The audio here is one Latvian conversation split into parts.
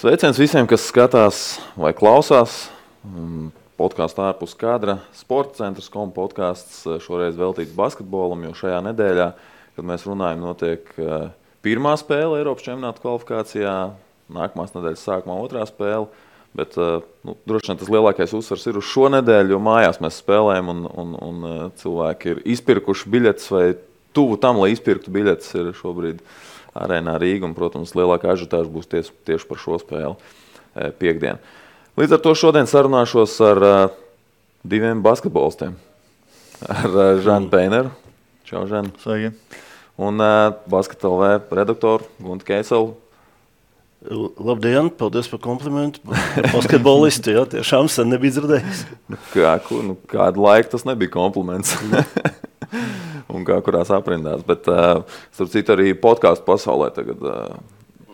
Sveiciens visiem, kas skatās vai klausās. Podkāstā ārpus kadra sporta centrs, kom podkāsts šoreiz veltīts basketbolam, jo šajā nedēļā, kad mēs runājam, notiek eh, pirmā spēle Eiropas čempionāta kvalifikācijā, nākamās nedēļas sākumā otrā spēle. Bet eh, nu, droši vien tas lielākais uzsvars ir uz šo nedēļu, jo mājās mēs spēlējam, un, un, un eh, cilvēki ir izpirkuši biļetes vai tuvu tam, lai izpirktu biļetes. Ir šobrīd arēnā Rīga, un, protams, lielākā ažiotāža būs ties, tieši par šo spēli piekdienu. Līdz ar to šodien sarunāšos ar uh, diviem basketbolistiem. Ar uh, Žanu Peineru. Čau, Žan. Sveiki. Un basketbola redaktoru Guntu Keiselu. Labdien, paldies par komplimentu. Basketbolisti, jā, tiešām sen nebija dzirdējis. Nu, kā, nu, kādu laiku tas nebija kompliments. un kā kurās aprindās. Bet, uh, starp citu, arī podkāstu pasaulē tagad uh,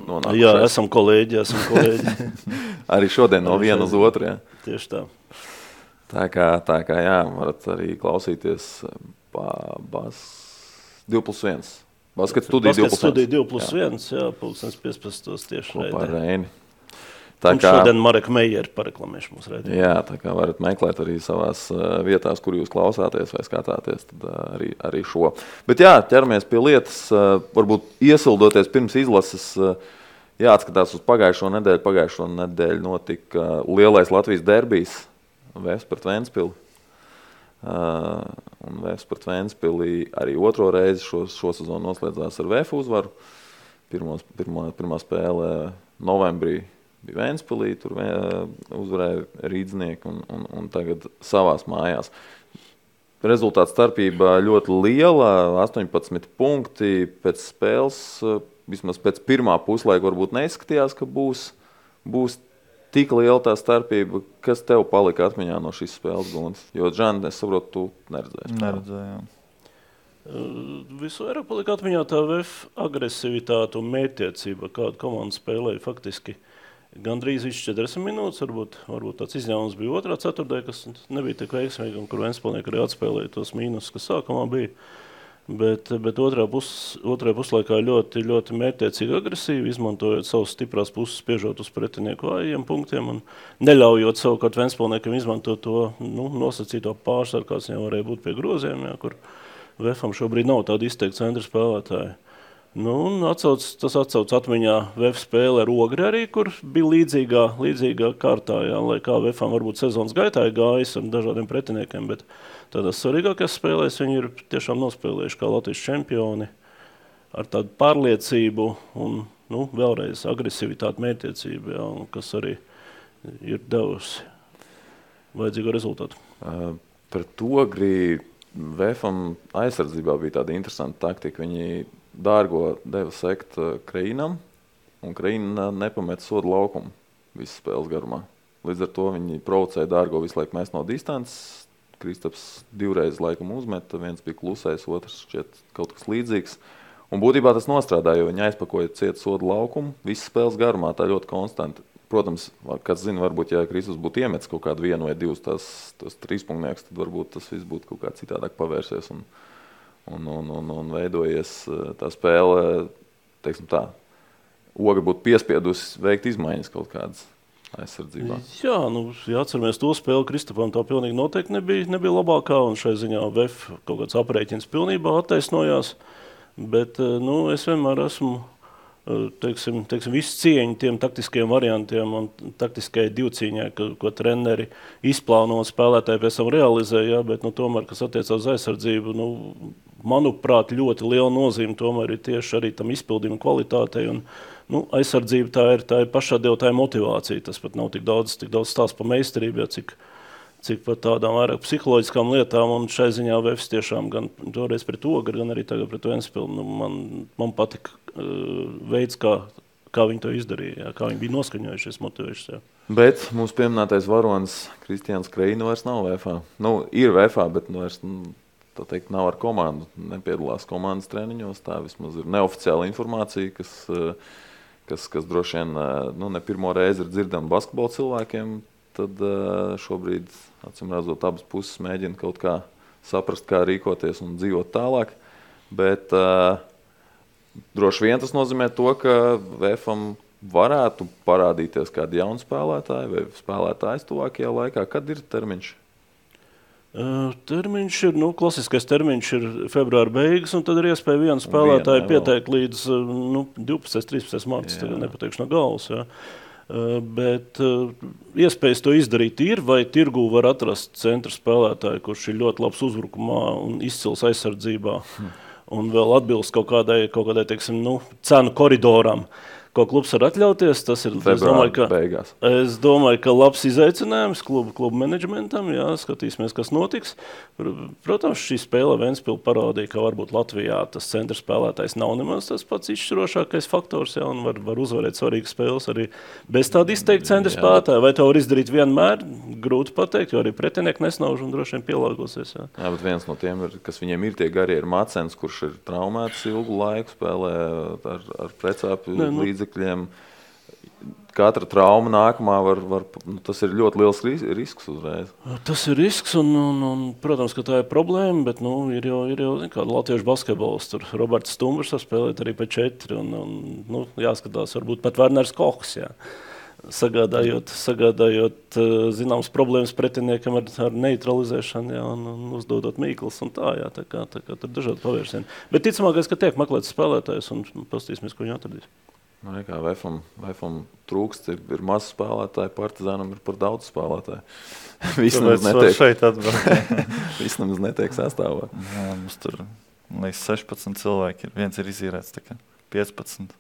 nonākušies. Jā, esam kolēģi. Esam kolēģi. arī šodien no viena uz otru. Jā. Tieši tā. Tā kā, tā kā jā, varat arī klausīties bas 2 plus 1. Baskets studija 2 plus 1. Studija 2 plus 1, jā, jā pulkstens 15. tieši Kopā ar Reini. Tā kā šodien Mareka Meijera pareklamēšu mūsu redzējumu. Jā, tā kā varat meklēt arī savās uh, vietās, kur jūs klausāties vai skatāties, tad uh, arī, arī šo. Bet jā, ķeramies pie lietas, uh, varbūt iesildoties pirms izlases. Jāatskatās uz pagājušo nedēļu. Pagājušo nedēļu notika lielais Latvijas derbijs, Vēsts pret Vēnspili. Un Vēsts pret Vēnspili arī otro reizi šo, šo sezonu noslēdzās ar VF uzvaru. Pirmos, pirmā, pirmā spēle novembrī bija Vēnspilī, tur uzvarēja Rīdznieki un, un, un tagad savās mājās. Rezultāta starpība ļoti liela, 18 punkti pēc spēles. Vismaz pēc pirmā puslaika varbūt neizskatījās, ka būs, būs tik liela tā starpība. Kas tev palika atmiņā no šīs spēles, Gunts? Jo, Džan, es saprotu, tu neredzēji. Neredzēju. Visvairāk palika atmiņā tā VF agresivitāte un mērķtiecība, kādu komandu spēlēja faktiski. Uh, Gandrīz viss 40 minūtes, varbūt, varbūt tāds izņēmums bija otrā ceturtdaļā, kas nebija tik veiksmīgi, un kur Vēnspilsnieki arī atspēlēja tos mīnusus, kas sākumā bija. Bet, bet otrā, pus, otrā puslaikā ļoti, ļoti mērķiecīgi agresīvi, izmantojot savas stiprās puses, spiežot uz pretinieku vājiem punktiem un neļaujot savukārt Vēnspilsniekam izmantot to nu, nosacīto pārsvaru, kāds viņam varēja būt pie groziem, ja, kur Vēfam šobrīd nav tāda izteikta centra spēlētāja. Nu, atcauc, tas atcauc atmiņā VF spēle ar Ogri arī, kur bija līdzīgā, līdzīgā kārtā, jā, lai kā VFam varbūt sezonas gaitā ir gājis ar dažādiem pretiniekiem, bet tādās svarīgākās spēlēs viņi ir tiešām nospēlējuši kā Latvijas čempioni ar tādu pārliecību un nu, vēlreiz agresivitāti, mērķtiecību, jā, kas arī ir devusi vajadzīgo rezultātu. Uh, par to grib VFam aizsardzībā bija tāda interesanta taktika. Viņi dārgo deva sekt uh, Kreinam, un Kreina nepamet sodu laukumu visas spēles garumā. Līdz ar to viņi provocēja dārgo visu laiku mēs no distances. Kristaps divreiz laikam uzmeta, viens bija klusais, otrs šķiet kaut kas līdzīgs. Un būtībā tas nostrādāja, jo viņi aizpakoja cietu sodu laukumu visas spēles garumā, tā ļoti konstanti. Protams, kas zina, varbūt, ja Kristus būtu iemetis kaut kādu vienu vai divus tās, tos trīspunktniekus, tad varbūt tas viss būtu kaut kā citādāk pavērsies. Un, un, un, un, un veidojies eh, tā spēle, teiksim tā, oga būtu piespiedusi veikt izmaiņas kaut kādas aizsardzībā. Jā, nu, ja atceramies to spēli, Kristofam tā pilnīgi noteikti nebija, nebija labākā, un šai ziņā VF kaut kāds aprēķins pilnībā attaisnojās, bet eh, nu, es vienmēr esmu Eh, teiksim, teiksim, visu cieņu tiem taktiskiem variantiem un taktiskajai divcīņai, ko, ko treneri izplāno un spēlētāji pēc tam realizē. Ja, bet, nu, tomēr, kas attiecās uz aizsardzību, nu, manuprāt, ļoti liela nozīme tomēr ir tieši arī tam izpildījuma kvalitātei. Un, nu, aizsardzība tā ir, tā ir pašatdevētāja motivācija. Tas pat nav tik daudz, tik daudz stāsts par meistarību, ja, cik, cik par tādām vairāk psiholoģiskām lietām. Un šai ziņā Vēfs tiešām gan toreiz pret Ogru, gan arī tagad pret Vēnspilnu. Nu, man, man patika uh, veids, kā, kā viņi to izdarīja, jā, kā viņi bija noskaņojušies, motivējušies. Jā. Bet mūsu pieminētais varonis Kristians Kreina vairs nav VFā. Nu, ir VFā, bet nu, vairs nu, teikt, nav ar komandu. Nepiedalās komandas treniņos. Tā vismaz ir neoficiāla informācija, kas, kas, kas droši vien nu, ne pirmo reizi ir dzirdama basketbola cilvēkiem tad uh, šobrīd, acīm redzot, abas puses mēģina kaut kā saprast, kā rīkoties un dzīvot tālāk. Bet droši vien tas nozīmē to, ka VFam varētu parādīties kādi jauni spēlētāji vai spēlētājs tuvākajā laikā? Kad ir termiņš? Uh, termiņš ir, nu, klasiskais termiņš ir februāra beigas, un tad ir iespēja vienu spēlētāju pieteikt līdz nu, 12. 13. martam. Tagad nepateikšu no galvas. Jā. Uh, bet iespējas to izdarīt ir, vai tirgū var atrast centra spēlētāju, kurš ir ļoti labs uzbrukumā un izcils aizsardzībā, hmm. un vēl atbilst kaut kādai, kaut kādai teiksim, nu, cenu koridoram. Uh, ko klubs var atļauties. Tas ir es domāju, ka, beigās. es domāju, ka labs izaicinājums klubu, klubu menedžmentam. Jā, skatīsimies, kas notiks. Protams, šī spēle Vēnspils parādīja, ka varbūt Latvijā tas centra spēlētājs nav nemaz tas pats izšķirošākais faktors. Jā, un var, var uzvarēt svarīgas spēles arī bez tāda izteikta centra spēlētāja. Vai to var izdarīt vienmēr? Grūti pateikt, jo arī pretinieki nesnauž un droši vien pielāgosies. Jā. jā, bet viens no tiem, ir, kas viņiem ir tie garie, ir Mācens, kurš ir traumēts ilgu laiku, spēlē ar, ar precāpju nu, līdzekļu līdzekļiem. Katra trauma nākamā var, var nu, tas ir ļoti liels risks uzreiz. Tas ir risks, un, un, un protams, ka tā ir problēma, bet nu, ir jau, ir jau kāda latviešu basketbols. Tur Roberts Stumbrs spēlēt arī pēc četri, un, un nu, jāskatās, varbūt pat Werners Kochs. Jā sagādājot, sagādājot zināmas problēmas pretiniekam ar, ar neutralizēšanu, jā, un, un uzdodot mīklas. Un tā, jā, tā kā, tā kā tur ir dažādi pavērsieni. Bet ticamākais, ka tiek meklēts spēlētājs un paskatīsimies, ko viņi atradīs. Man liekas, Vēfam, Vēfam trūkst, ir, ir maz spēlētāju, Partizānam ir par daudz spēlētāju. Viss nemaz netiek šeit atbraukt. Viss nemaz netiek sastāvā. Jā, mums tur liekas 16 cilvēki ir. Viens ir izīrēts, tā kā 15.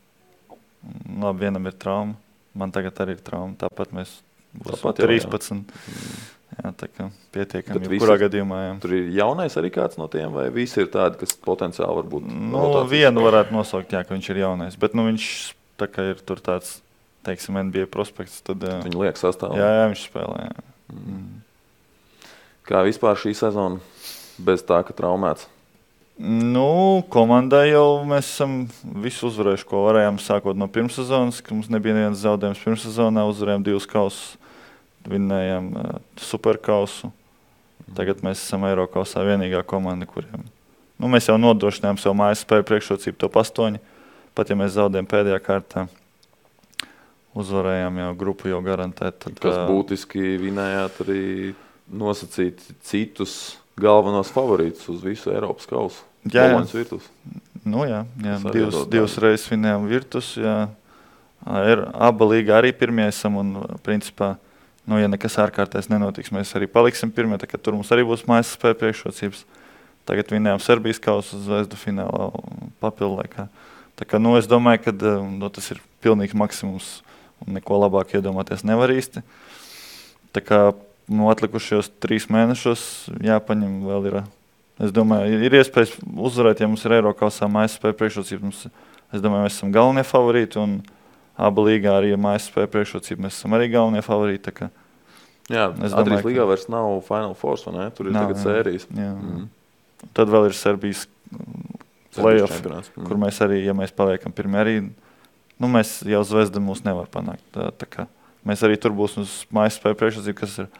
Labi, vienam ir trauma. Man tagad arī ir trauma. Tāpat mēs būsim Tāpat 13. Jā. Jā, tā kā pietiekami. Jebkurā gadījumā. Jā. Tur ir jaunais arī kāds no tiem, vai visi ir tādi, kas potenciāli var būt? Nu, vienu varētu nosaukt, jā, ka viņš ir jaunais. Bet nu, viņš tā kā ir tur tāds, teiksim, NBA prospekts, tad viņi liek sastāvā. Jā, jā, viņš spēlē. Jā. Mm. Kā vispār šī sezona bez tā, ka traumēts? Nu, komandai jau mēs esam visu uzvarējuši, ko varējām. Sākot no pirmssezonas, kad mums nebija nevienas zaudējums pirmssezonā, uzvarējām divus kausus, vinnējām uh, superkausu. Tagad mēs esam Eiropā vienīgā komanda, kuriem nu, mēs jau nodrošinājām savu mājas spēju priekšrocību to pastoņu. Pat ja mēs zaudējam pēdējā kārtā, uzvarējām jau grupu, jau garantēt. Tad, Kas būtiski vinējāt arī nosacīt citus galvenos favorītus uz visu Eiropas kausu. Jā, jā. Virtus. Nu, jā, jā. divas, divas reizes vinējām virtus. Jā. Ir aba līga arī pirmie esam un principā. Nu, ja nekas ārkārtējs nenotiks, mēs arī paliksim pirmie. Tur mums arī būs mājas spēja priekšrocības. Tagad vinējām Serbijas kausu zvezdu finālā papildu laikā. Uh, Tā kā, nu, es domāju, ka eh, nu, tas ir pilnīgs maksimums un neko labāk iedomāties nevar īsti. Tā kā nu, atlikušos trīs mēnešos jāpaņem vēl ir. Es domāju, ir iespējas uzvarēt, ja mums ir Eiropas mājas spēja priekšrocības. Es domāju, mēs esam galvenie favorīti un abu līgā arī ir mājas spēja priekšrocības. Mēs esam arī galvenie favorīti. Kā, jā, es domāju, ka līgā vairs nav Final Four, vai ne? Tur ir nav, tagad jā, sērijas. Jā. Mm. Tad vēl ir Serbijas playoff, mm. kur mēs arī, ja mēs paliekam pirmie, arī nu, mēs jau zvezda mūs nevar panākt. Tā, tā mēs arī tur būsim uz mājas spēju priekšrocību, kas ir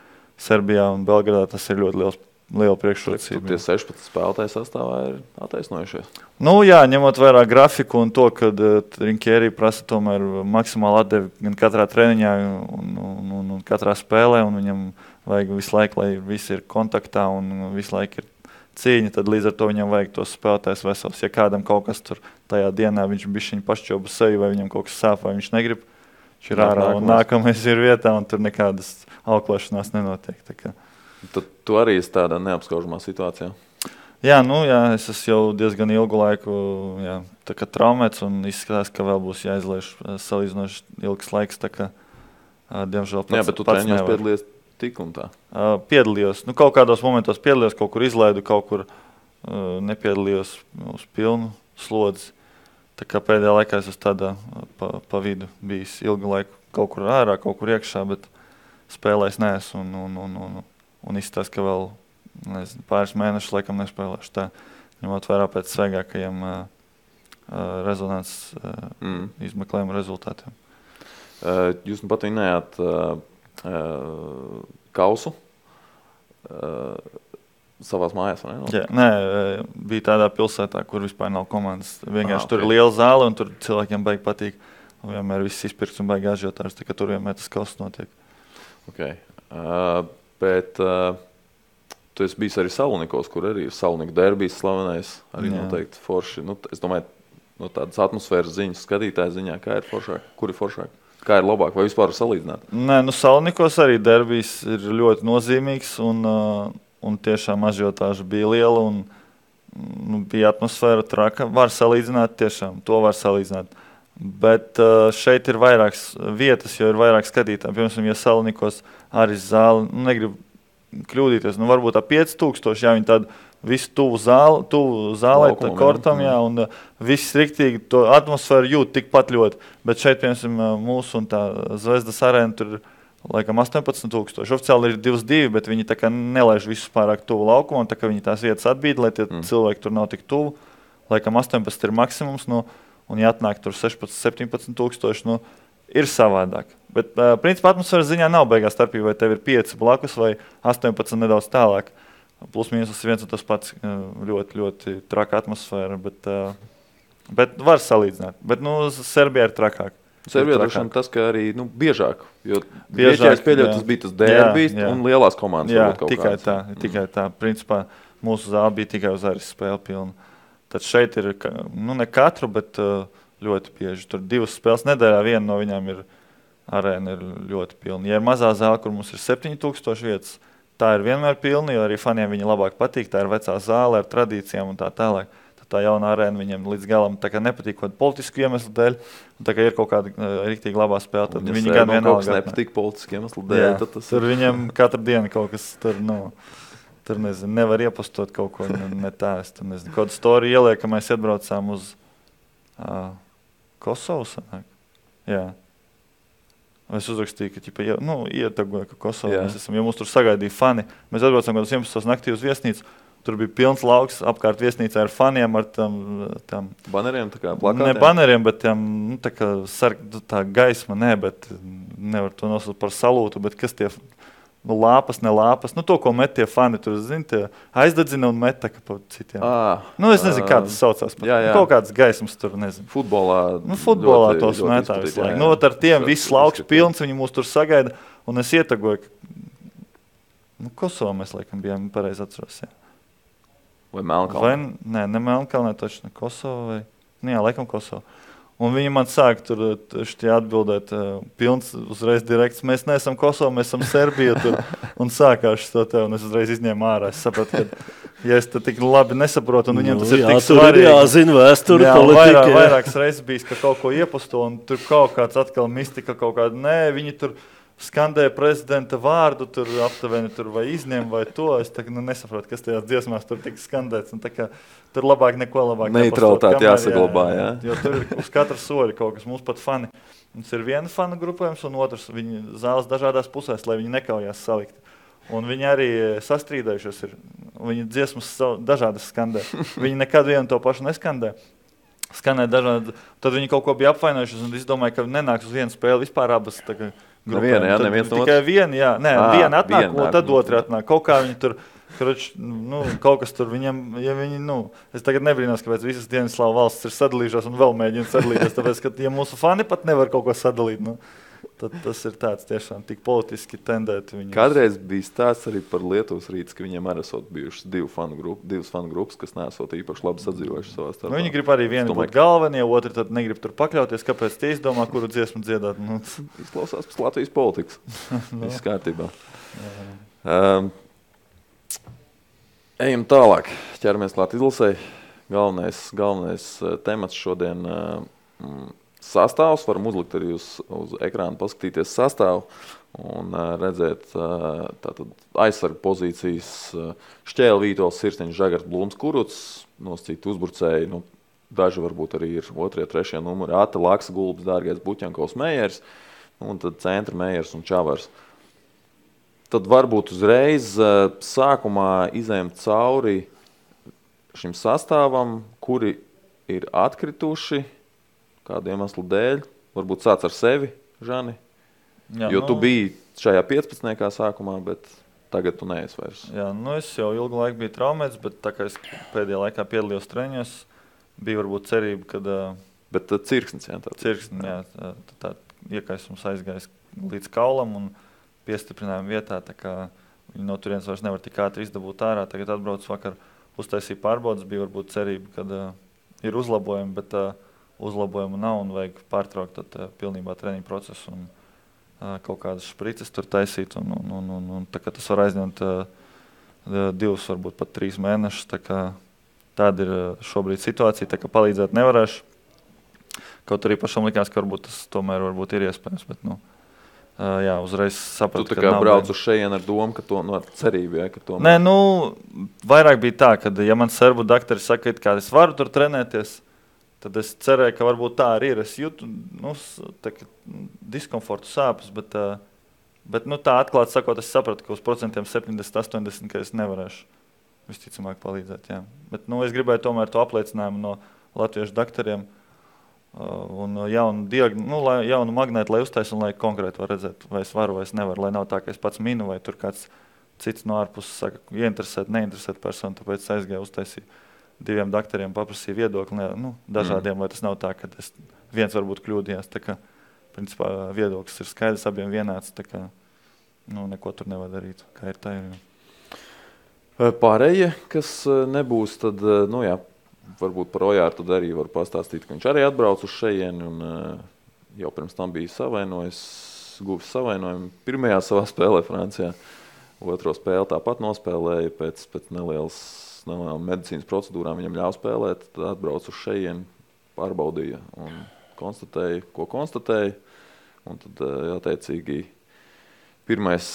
Serbijā un Belgradā. Tas ir ļoti liels. Liela priekšrocība. Tie 16 spēlētāji sastāvā ir attaisnojušies. Nu, jā, ņemot vērā grafiku un to, ka uh, Rinkēri prasa tomēr maksimāli atdevi gan katrā treniņā, un, un, un, un katrā spēlē. Un viņam vajag visu laiku, lai visi ir kontaktā un visu laiku ir cīņa, tad līdz ar to viņam vajag tos spēlētājus vesels. Ja kādam kaut kas tur tajā dienā viņš bija pašķobu seju, vai viņam kaut kas sāp, vai viņš negrib, viņš ir ārā un nākamais ir vietā, un tur nekādas auklēšanās nenotiek. Tad tu arī esi tādā neapskaužamā situācijā. Jā, nu, jā, es esmu jau diezgan ilgu laiku jā, traumēts, un izskatās, ka vēl būs jāizlaiž salīdzinoši ilgs laiks. Kā, diemžēl pats, jā, bet tu treniņos piedalījies tik un tā? Uh, piedalījos. Nu, kaut kādos momentos piedalījos, kaut kur izlaidu, kaut kur uh, nepiedalījos uz pilnu slodzi. Tā kā pēdējā laikā es esmu tādā pa, pa vidu bijis ilgu laiku, kaut kur ārā, kaut kur iekšā, bet spēlējis neesmu. Un, un, un, un, un izstāsta, ka vēl nezinu, pāris mēnešus laikam nespēlēšu. Tā, ņemot vērā pēc svaigākajiem uh, uh, rezonanses uh, mm. izmeklējuma rezultātiem. Uh, jūs nu pat minējāt uh, uh, kausu uh, savā mājās. Ne? Jā, nē, bija tādā pilsētā, kur vispār nav komandas. Vienkārši ah, okay. tur ir liela zāle un tur cilvēkiem baigi patīk. Un vienmēr viss izpirks un baigās žiotārs, tā kā tur vienmēr tas kauss notiek. Okay. Uh, bet uh, tu esi bijis arī Salnikos, kur arī ir Salnika derbijas slavenais. Arī Jā. noteikti forši. Nu, es domāju, no tādas atmosfēras ziņas, skatītāja ziņā, kā ir foršāk, kur ir foršāk. Kā ir labāk, vai vispār salīdzināt? Nē, nu, Salnikos arī derbijas ir ļoti nozīmīgs. Un, un tiešām ažiotāža bija liela. Un, nu, bija atmosfēra traka. Var salīdzināt, tiešām to var salīdzināt. Bet šeit ir vairākas vietas, jo ir vairāk skatītāju. Piemēram, ja Salnikos arī zāle, nu, negribu kļūdīties, nu, varbūt ap 5000, ja viņi tādu visu tuvu, zāli, tuvu zālē, tā kortam, jā, un uh, viss riktīgi to atmosfēru jūt tikpat ļoti. Bet šeit, piemēram, mūsu un tā Zvezdas arēna tur ir laikam 18,000. Oficiāli ir 22, bet viņi nelaiž visus pārāk tuvu laukumam, tā kā viņi tās vietas atbīd, lai tie mm. cilvēki tur nav tik tuvu. Laikam 18 ir maksimums, nu, un ja atnāk tur 16, 17,000, nu, ir savādāk. Bet, uh, principā, atmosfēras ziņā nav beigās starpība, vai tev ir 5 blakus vai 18 nedaudz tālāk. Plus tas viens un tas pats ļoti, ļoti traka atmosfēra, bet, uh, bet var salīdzināt. Bet nu, Serbijā ir trakāk. Serbijā droši vien tas, ka arī nu, biežāk, jo biežāk pieļaut, tas bija tas derbijs un lielās komandas. Jā, tikai kāds. tā, mm. tikai tā. Principā mūsu zāle bija tikai uz arī spēle pilna. Tad šeit ir, nu ne katru, bet ļoti bieži. Tur divas spēles nedēļā, viena no viņām ir arēna ir ļoti pilna. Ja ir mazā zāle, kur mums ir 7000 vietas, tā ir vienmēr pilna, jo arī faniem viņa labāk patīk. Tā ir vecā zāle ar tradīcijām un tā tālāk tā jaunā arēna viņiem līdz galam nepatīk kaut kādu politisku iemeslu dēļ. Tā kā ir kaut kāda uh, rīktīgi labā spēle, tad viņi gan vienalga nepatīk politisku iemeslu dēļ. Jā, tas... Tur viņiem katru dienu kaut kas tur. Nu, tur nezinu, nevar iepostot kaut ko ne, ne tā. Es tur nezinu, kādu storiju ieliek, ka mēs atbraucām uz uh, Kosovu. Sanāk. Jā. Es uzrakstīju, ka, ķipa, ja, nu, ietegoju, ka Kosovā mēs esam, jo mums tur sagaidīja fani. Mēs atbraucām kaut kādā 11. naktī uz viesnīcu. Tur bija pilns lauks apkārt viesnīcā ar faniem, ar tam, tam baneriem. Ne baneriem, bet tiem, nu, tā, kā sark, tā gaisma, ne, bet nevar to nosaukt par salūtu, kas tie nu, lāpas, ne lāpas. Nu, to, ko met tie fani, tur zini, aizdedzina un met pa citiem. À, nu, es nezinu, kā tas saucās. Pat. Jā, jā. Kaut kādas gaismas tur, nezinu. Futbolā. Nu, futbolā ļoti, tos metā visu laiku. Nu, ar tiem viss lauks pilns, viņi mūs tur sagaida, un es ietagoju, ka, nu, Kosovā mēs laikam bijām pareizi atceros. Jā. Vai Melnkalnē? Vai, nē, ne Melnkalnē, taču ne Kosovo. Vai... Nu, jā, laikam Kosovo. Un viņi man sāk tur atbildēt, pilns uzreiz direkts. Mēs neesam Kosovo, mēs esam Serbija. Tur, un sākās to te, un es uzreiz izņēmu ārā. Es sapratu, ka, ja es to tik labi nesaprotu, un viņiem nu, tas ir jā, tik svarīgi. Jā, zina vēsturi, jā, politika. Vairāk, vairākas reizes bijis, ka kaut ko iepusto, un tur kaut kāds atkal mistika kaut kāda. Nē, viņi tur skandēja prezidenta vārdu, tur aptuveni tur vai izņem vai to. Es tā, nu, nesaprotu, kas tajās dziesmās tur tika skandēts. Kā, tur labāk neko labāk. Neutralitāte jāsaglabā. Jā, jā. Jo tur ir uz katra soļa kaut kas. Mums pat fani. Mums ir viena fanu grupējums, un otrs viņa zāles dažādās pusēs, lai viņi nekaujās salikt. Un viņi arī sastrīdējušies. Ir. Viņi dziesmas dažādas skandē. Viņi nekad vienu to pašu neskandē. Skanēja dažādi. Tad viņi kaut ko bija apvainojušies un izdomāja, ka nenāks uz vienu spēli vispār abas. Tā, Viena, jā, neviens no tikai viena, jā, nē, à, viena atnāk, viena, un tad otra atnāk. Kaut kā viņi tur, kruč, nu, kaut kas tur viņam, ja viņi, nu, es tagad nebrīnos, kāpēc visas dienas slāva valsts ir sadalījušās un vēl mēģina sadalīties, tāpēc, ka, ja mūsu fani pat nevar kaut ko sadalīt, nu, tad tas ir tāds tiešām tik politiski tendēti. Viņus. Kādreiz bija stāsts arī par Lietuvas rītu, ka viņiem arī esot bijušas divu fanu grupu, divas fanu grupas, kas nesot īpaši labi sadzīvojuši savā starpā. Nu, viņi grib arī vienu domāju, būt galvenie, otru tad negrib tur pakļauties. Kāpēc tie izdomā, kuru dziesmu dziedāt? Nu. Izklausās pēc Latvijas politikas. no. Viss kārtībā. Um, ejam tālāk. Ķeramies klāt izlasē. Galvenais, galvenais uh, temats šodien. Uh, sastāvs. Varam uzlikt arī uz, uz ekrāna, paskatīties sastāvu un redzēt aizsargu pozīcijas. Šķēlvītos, Sirsniņš, Žagars, Blūms, Kuruts, nosacīti uzbrucēji. Nu, daži varbūt arī ir otrie, trešie numuri. Ata, Laksa, Gulbis, Dārgais, Buķankovs, Meijers, nu, un tad centra Meijers un Čavars. Tad varbūt uzreiz sākumā izējām cauri šim sastāvam, kuri ir atkrituši, kādu iemeslu dēļ. Varbūt sāc ar sevi, Žani. Jā, jo nu, tu biji šajā 15. sākumā, bet tagad tu neesi vairs. Jā, nu es jau ilgu laiku biju traumēts, bet tā kā es pēdējā laikā piedalījos treniņos, bija varbūt cerība, ka Bet uh, cirksnis, jā, tā cirksnis, jā, tā, tā iekaisums aizgājis līdz kaulam un piestiprinājuma vietā. Viņi no turienes vairs nevar tik ātri izdabūt ārā. Tagad atbrauc vakar, uztaisīja pārbaudas, bija varbūt cerība, ka uh, ir uzlabojumi, bet uh, uzlabojumu nav un vajag pārtraukt tad, uh, pilnībā treniņu procesu un uh, kaut kādas sprites tur taisīt. Un, un, un, un, un, tā, tas var aizņemt uh, divus, varbūt pat trīs mēnešus. Tā kā, tāda ir šobrīd situācija, tā kā palīdzēt nevarēšu. Kaut arī pašam likās, ka varbūt tas tomēr varbūt ir iespējams. Bet, nu, uh, jā, uzreiz sapratu, tu, ka tā brauc uz šejienu ar domu, ka to no nu, cerību, ja, to Nē, nu, vairāk bija tā, ka, ja man serbu doktori saka, ka es varu tur trenēties, tad es cerēju, ka varbūt tā arī ir. Es jūtu nu, tā, diskomfortu, sāpes, bet, bet nu, tā atklāti sakot, es sapratu, ka uz procentiem 70, 80 ka es nevarēšu visticamāk palīdzēt. Jā. Bet nu, es gribēju tomēr to apliecinājumu no latviešu doktoriem un jaunu, diagn, nu, lai, jaunu magnētu, lai uztaisītu, lai konkrēti var redzēt, vai es varu vai es nevaru. Lai nav tā, ka es pats minu, vai tur kāds cits no ārpuses saka, ieinteresēt, neinteresēt personu. Tāpēc aizgāju uztaisīt diviem doktoriem, paprasīju viedokli nu, dažādiem, mm. lai tas nav tā, ka es viens varbūt kļūdījās. Tā kā, principā, viedoklis ir skaidrs, abiem vienāds. Tā kā, nu, neko tur nevar darīt. Kā ir tā? Ir, Pārējie, kas nebūs, tad, nu jā, varbūt par Ojāru tad arī var pastāstīt, ka viņš arī atbrauc uz šejieni un uh, jau pirms tam bija savainojis, guvis savainojumu pirmajā savā spēlē Francijā. Otro spēli tāpat nospēlēja pēc, pēc nelielas, nelielas medicīnas procedūrām. Viņam ļāva spēlēt, tad atbrauc uz šejieni, pārbaudīja un konstatēja, ko konstatēja. Un tad, uh, attiecīgi, pirmais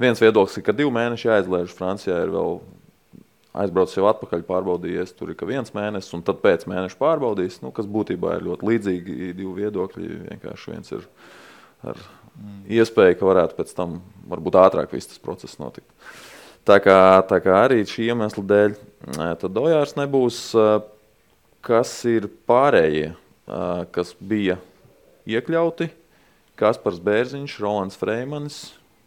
viens viedoklis ir, ka divi mēneši jāizlaiž. Francijā ir vēl aizbraucis jau atpakaļ, pārbaudījies, tur ir viens mēnesis, un tad pēc mēneša pārbaudījis, nu, kas būtībā ir ļoti līdzīgi divi viedokļi. Vienkārši viens ir ar iespēju, ka varētu pēc tam varbūt ātrāk viss tas process notikt. Tā kā, tā kā arī šī iemesla dēļ tad Dojārs nebūs, kas ir pārējie, kas bija iekļauti. Kaspars Bērziņš, Rolands Freimanis,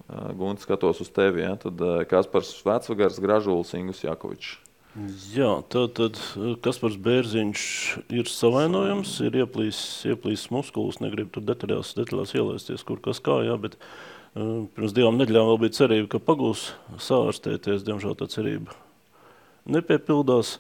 Gunts, skatos uz tevi. Ja? Tad Kaspars Vecvagars, Gražulis, Ingus Jakovičs. Jā, tad, tad Kaspars Bērziņš ir savainojams, ir ieplīsis ieplīs muskulis. Negribu tur detaļās, detaļās ielaisties, kur kas kā. Jā, bet, uh, pirms divām nedēļām vēl bija cerība, ka pagūs sārstēties. Diemžēl tā cerība nepiepildās.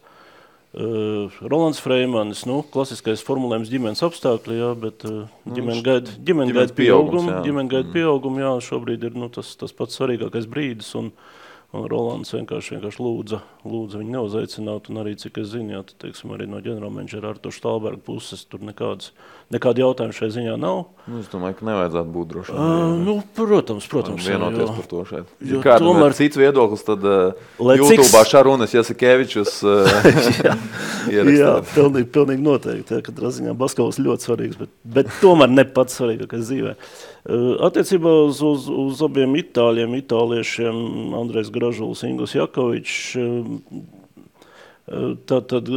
Uh, Rolands Freimanis, nu, klasiskais formulējums ģimenes apstākļi, jā, bet uh, ģimene gaida ģimene gaida pieaugumu. Ģimene gaida pieaugumu, jā, šobrīd ir nu, tas, tas pats svarīgākais brīdis. Un, uh, Un Rolands vienkārši, vienkārši lūdza, lūdza viņu neuzaicināt. Un arī, cik es zinu, jā, teiksim, arī no ģenerālmenedžera Artur Stalberga puses tur nekādas, nekāda jautājuma šai ziņā nav. Nu, es domāju, ka nevajadzētu būt drošam. Uh, nu, protams, protams. Vienoties jo, par to šeit. Ja kāda tomēr... cits viedoklis, tad uh, YouTube cik... Šarunas Jasikevičus uh, jā, jā, pilnīgi, pilnīgi noteikti. Jā, katrā ziņā Baskovs ļoti svarīgs, bet, bet tomēr ne pats svarīgākais dzīvē. Uh, Attiecībā uz, uz, uz abiem itāļiem, itāliešiem, Andrēs Gražulis, Ingūns Jakovičs. Tad, tad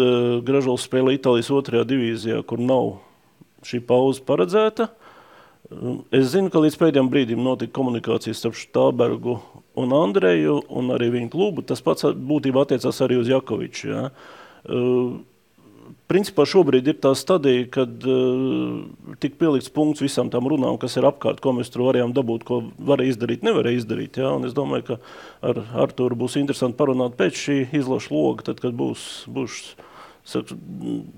Gražulis spēlē Itālijas otrajā divīzijā, kur nav šī pauze paredzēta. Es zinu, ka līdz pēdējiem brīdim notika komunikācijas starp Štābergu un Andreju un arī viņu klubu. Tas pats būtībā attiecās arī uz Jakoviču. Ja principā šobrīd ir tā stadija, kad uh, tik pielikts punkts visam tam runām, kas ir apkārt, ko mēs tur varējām dabūt, ko varēja izdarīt, nevarēja izdarīt. Ja? Un es domāju, ka ar Arturu būs interesanti parunāt pēc šī izlaša loga, tad, kad būs, būs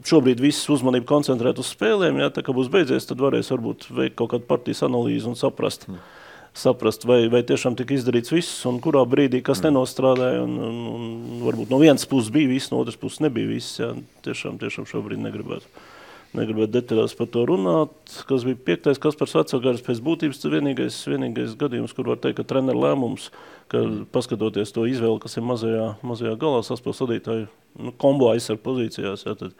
šobrīd viss uzmanība koncentrēt uz spēlēm, ja? tā kā būs beidzies, tad varēs varbūt veikt kaut kādu partijas analīzi un saprast. Mm saprast, vai, vai tiešām tika izdarīts viss, un kurā brīdī kas mm. nenostrādāja. Un, un, un varbūt no vienas puses bija viss, no otras puses nebija viss. Jā. Tiešām, tiešām šobrīd negribētu. Negribētu detaļās par to runāt. Kas bija piektais, kas par vecākās pēc būtības, tas vienīgais, vienīgais gadījums, kur var teikt, ka treneru lēmums, ka paskatoties to izvēli, kas ir mazajā, mazajā galā saspēles vadītāju nu, kombo aizsardz pozīcijās, jā, tad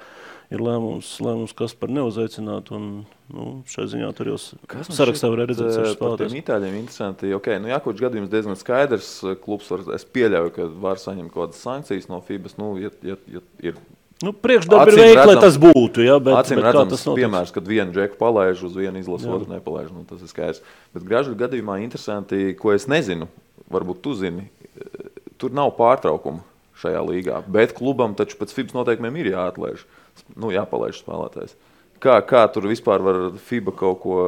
ir lēmums, lēmums kas par neuzaicināt. Un, nu, šai ziņā tur jau sarakstā var redzēt, ka spēlētājiem Itāļiem interesanti. Okay, nu, Jākoč gadījums diezgan skaidrs. Klubs var, es pieļauju, ka var saņemt kaut kādas sankcijas no FIBAS. Nu, ja, ja, ja ir Nu, Priekšdarbi ir veikti, lai tas būtu. Ja, bet, acīm redzams, tas piemērs, kad vienu džeku palaiž uz vienu izlasi, otru nepalaiž. Nu, tas ir skaidrs. Bet gražu gadījumā interesanti, ko es nezinu, varbūt tu zini, tur nav pārtraukuma šajā līgā. Bet klubam taču pēc FIBS noteikumiem ir jāatlaiž, nu, jāpalaiž spēlētājs. kā, kā tur vispār var FIBA kaut ko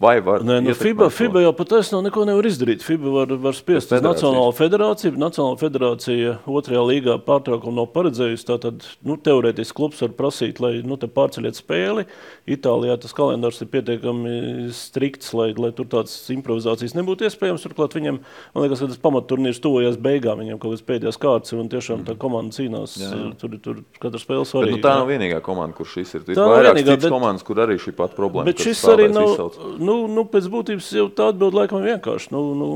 Vai var? Nē, nu, FIBA, FIBA jau patiesībā neko nevar izdarīt. FIBA var, var spiest uz Nacionālo federāciju. Nacionāla federācija otrajā līgā pārtraukumu nav paredzējusi. Tātad nu, teorētiski klubs var prasīt, lai nu, pārceļiet spēli. Itālijā tas kalendārs ir pietiekami strikts, lai, lai tur tādas improvizācijas nebūtu iespējams. Turklāt viņam, man liekas, ka tas pamatturnīrs tuvojas beigām. Viņam kaut kādas pēdējās kārtas un tiešām tā komanda cīnās. Jā. Tur, tur katra spēle svarīga. Bet, nu, tā nav vienīgā komanda, kur šis ir. Ir vairākas citas bet... komandas, kur arī šī pati problēma. Bet šis arī nav. Nu, nu, nu, pēc būtības jau tā atbild laikam vienkārši. Nu, nu,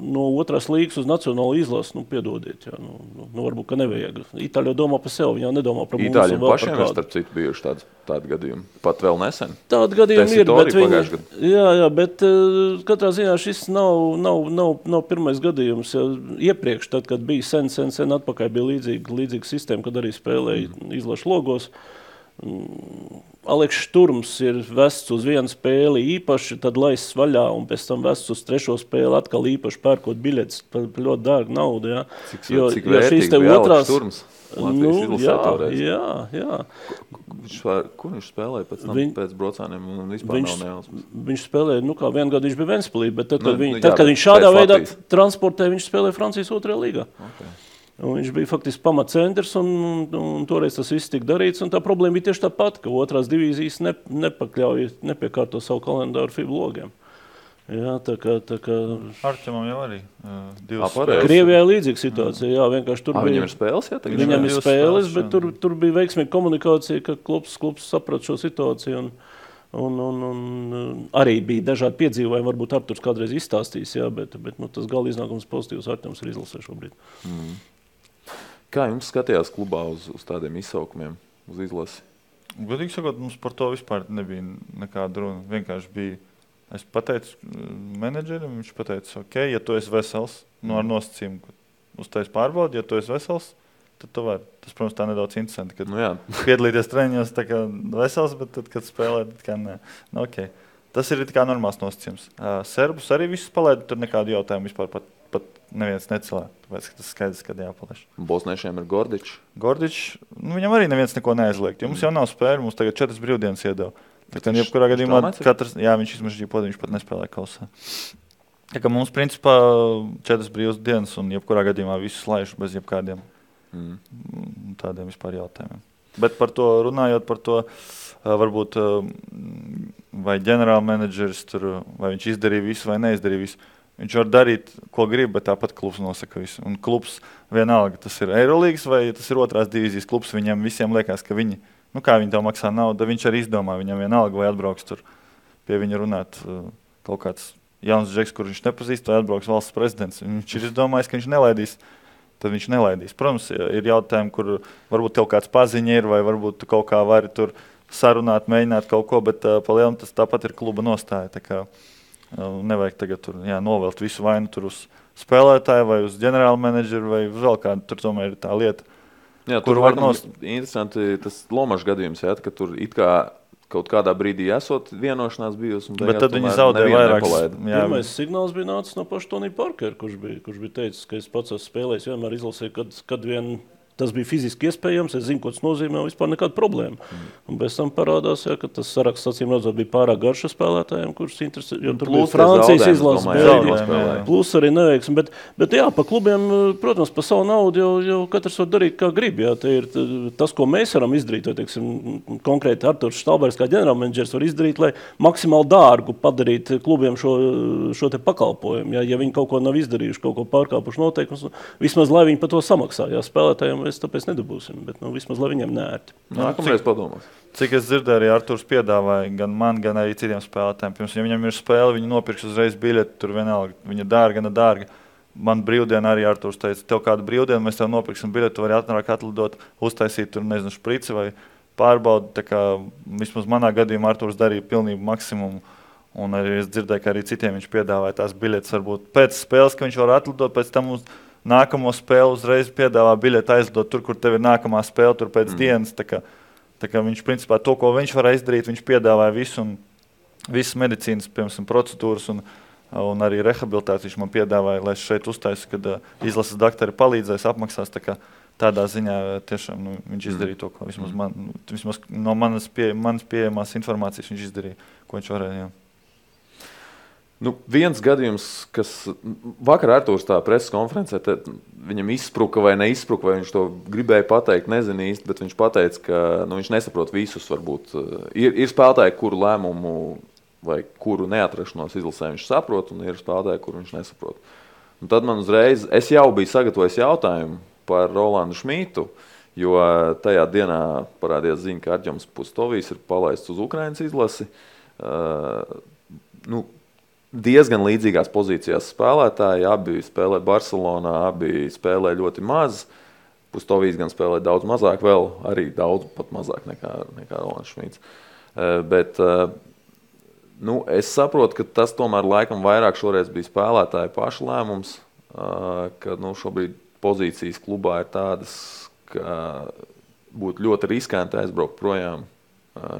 no otras līgas uz nacionālo izlasi, nu, piedodiet, jā, nu, nu, nu, varbūt, ka nevajag. Itāļi domā par sevi, viņi nedomā par mums. Itāļiem pašiem ir, starp citu, bijuši tādi, tādi gadījumi, pat vēl nesen. Tādi gadījumi ir, bet viņi, jā, jā, bet uh, katrā ziņā šis nav, nav, nav, nav pirmais gadījums. Ja iepriekš, tad, kad bija sen, sen, sen atpakaļ, bija līdzīga, līdzīga sistēma, kad arī spēlēja mm. izlašu logos. Aleks Šturms ir vests uz vienu spēli īpaši, tad laists vaļā, un pēc tam vests uz trešo spēli atkal īpaši pērkot biļetes par ļoti dārgu naudu. Ja. Cik, jo, cik jo šīs te otrās... Šturms? Nu, jā, jā, jā. Viņš var, kur viņš spēlēja pēc tam, Viņ, pēc braucāniem? Viņš, viņš spēlēja, nu kā vienu gadu viņš bija Ventspilī, bet tad, kad, nu, viņ, nu, jā, tad, kad viņš šādā veidā transportēja, viņš spēlēja Francijas otrajā līgā. Okay. Un viņš bija faktiski pamatcentrs, un, un, un toreiz tas viss tika darīts. Tā problēma bija tieši tā pati, ka otrās divīzijas ne, nepakļauj, nepiekārto savu kalendāru FIBA logiem. Jā, tā kā, tā kā... Arčamam jau arī uh, divas spēles. Krievijā ir līdzīga situācija. Jā, vienkārši tur A, bija... Viņam ir spēles, jā? Viņam ir spēles, bet tur, tur bija veiksmīga komunikācija, ka klubs, klubs saprat šo situāciju. Un, Un, un, un arī bija dažādi piedzīvojumi. Varbūt Arthurs kādreiz izstāstīs, jā, bet, bet nu, tas gala iznākums pozitīvs Arthurs ir izlasē šobrīd. Mm. Kā jums skatījās klubā uz, uz tādiem izsaukumiem, uz izlasi? Godīgi sakot, mums par to vispār nebija nekāda runa. Vienkārši bija. Es pateicu mm, menedžerim, viņš teica, ok, ja tu esi vesels, nu, ar nosacījumu, ka uztais pārbaudi, ja tu esi vesels, tad tu vari. Tas, protams, tā nedaudz interesanti, kad nu, piedalīties treniņos tā kā vesels, bet tad, kad spēlē, tad kā nē. Nu, okay. Tas ir kā normāls nosacījums. Uh, serbus arī visus palaidu, tur nekādu jautājumu vispār pat neviens necēlē. Tāpēc tas skaidrs, ka jāpaliek. Bosniešiem ir Gordičs. Gordičs, nu, viņam arī neviens neko neaizliegt. Mums mm. jau nav spēļu, mums tagad četras brīvdienas iedeva. Tā kā jebkurā gadījumā katrs, jā, viņš izmažģīja podu, viņš pat nespēlē kausā. Tā kā mums principā četras brīvas dienas un jebkurā gadījumā visus laišu bez jebkādiem mm. tādiem vispār jautājumiem. Bet par to runājot, par to varbūt vai ģenerālmenedžeris tur, vai viņš izdarīja visu vai neizdarīja visu Viņš var darīt, ko grib, bet tāpat klubs nosaka visu. Un klubs vienalga, tas ir Eirolandes vai tas ir otrās divīzijas klubs. Viņam visiem liekas, ka viņi, nu viņi tev maksā naudu, viņš arī izdomā. Viņam vienalga, vai atbrauks tur pie viņa runāt uh, kaut kāds jauns džeks, kurš viņš nepazīst, vai atbrauks valsts prezidents. Viņš ir izdomājis, ka viņš nelaidīs. Tad viņš nelaidīs. Protams, ir jautājumi, kur varbūt kaut kāds paziņa ir, vai varbūt kaut kā vari tur sarunāt, mēģināt kaut ko, bet uh, palielināt tas tāpat ir kluba nostāja. Uh, Nevajag tagad tur, jā, novelt visu vainu uz spēlētāju vai uz ģenerālmenedžeru vai vēl kādu. Tur tomēr ir tā lieta. Jā, tur var būt interesanti tas Lomačs gadījums, jā, ka tur it kā kaut kādā brīdī esot vienošanās bijusi. Bet tad viņi zaudēja vairāk. Pirmais signāls bija nācis no paša Tonija Parkera, kurš bija, kurš bija teicis, ka es pats esmu spēlējis vienmēr izlasē, kad, kad vien Tas bija fiziski iespējams, es zinu, ko tas nozīmē, un vispār nekāda problēma. Mm. Un pēc tam parādās, jā, ka tas saraksts, acīm redzot, bija pārāk garš spēlētājiem, kurus interesē. Jo tur bija Francijas izlase, plus arī neveiksmi. Bet, bet jā, pa klubiem, protams, pa savu naudu jau, jau katrs var darīt, kā grib. Jā, ir tas, ko mēs varam izdarīt, vai, teiksim, konkrēti Arturs Štalbers kā ģenerālmenedžers var izdarīt, lai maksimāli dārgu padarītu klubiem šo, šo pakalpojumu. Jā, ja viņi kaut ko nav izdarījuši, kaut ko pārkāpuši noteikumus, vismaz lai viņi par to samaksā. Jā, spēlētājiem mēs tāpēc nedabūsim. Bet nu, vismaz lai viņiem nērti. Nākamreiz padomās. Cik es dzirdēju, arī Arthurs piedāvāja gan man, gan arī citiem spēlētājiem. Pirms ja viņam ir spēle, viņi nopirks uzreiz biļeti. Tur vienalga, viņa dārga, ne dārga. Man brīvdienā arī Arthurs teica, tev kādu brīvdienu mēs tev nopirksim biļeti, tu vari atnākt atlidot, uztaisīt tur, nezinu, šprici vai pārbaudi. Vismaz manā gadījumā Arthurs darīja pilnību maksimumu. Un arī es dzirdēju, ka arī citiem viņš piedāvāja tās biļetes. Varbūt pēc spēles, ka viņš var atlidot, pēc tam uz, nākamo spēli uzreiz piedāvā biļeti aizlidot tur, kur tev ir nākamā spēle, tur pēc mm. dienas. Tā kā, tā kā viņš principā to, ko viņš var izdarīt, viņš piedāvāja visu, un, visas medicīnas piemēram, procedūras. Un, Un arī rehabilitāciju viņš man piedāvāja, lai es šeit uztaisītu, kad uh, izlases doktori palīdzēs, apmaksās. Tā kā, tādā ziņā tiešām nu, viņš mm. izdarīja to, ko vismaz, man, vismaz no manas, pie, manas pieejamās informācijas viņš izdarīja, ko viņš varēja. Jā. Nu, viens gadījums, kas vakar Arthurs tā preses konferencē, viņam izspruka vai neizspruka, vai viņš to gribēja pateikt, nezinu īsti, bet viņš teica, ka nu, viņš nesaprot visus. Varbūt. Ir, ir spēlētāji, kuru lēmumu vai kuru neatrašanos izlasē viņš saprot, un ir spēlētāji, kuru viņš nesaprot. Un tad man uzreiz, es jau biju sagatavojis jautājumu par Rolandu Šmītu, jo tajā dienā parādījās ziņa, ka Arģēns Pustovijs ir palaists uz Ukraiņas izlasi. Uh, nu, diezgan līdzīgās pozīcijās spēlētāji. Abi spēlē Barcelonā, abi spēlē ļoti maz. Pustovīs gan spēlē daudz mazāk, vēl arī daudz mazāk nekā, nekā Rolands Šmīts. Eh, bet eh, nu, es saprotu, ka tas tomēr laikam vairāk šoreiz bija spēlētāju pašu lēmums, eh, ka nu, šobrīd pozīcijas klubā ir tādas, ka būtu ļoti riskanti aizbraukt projām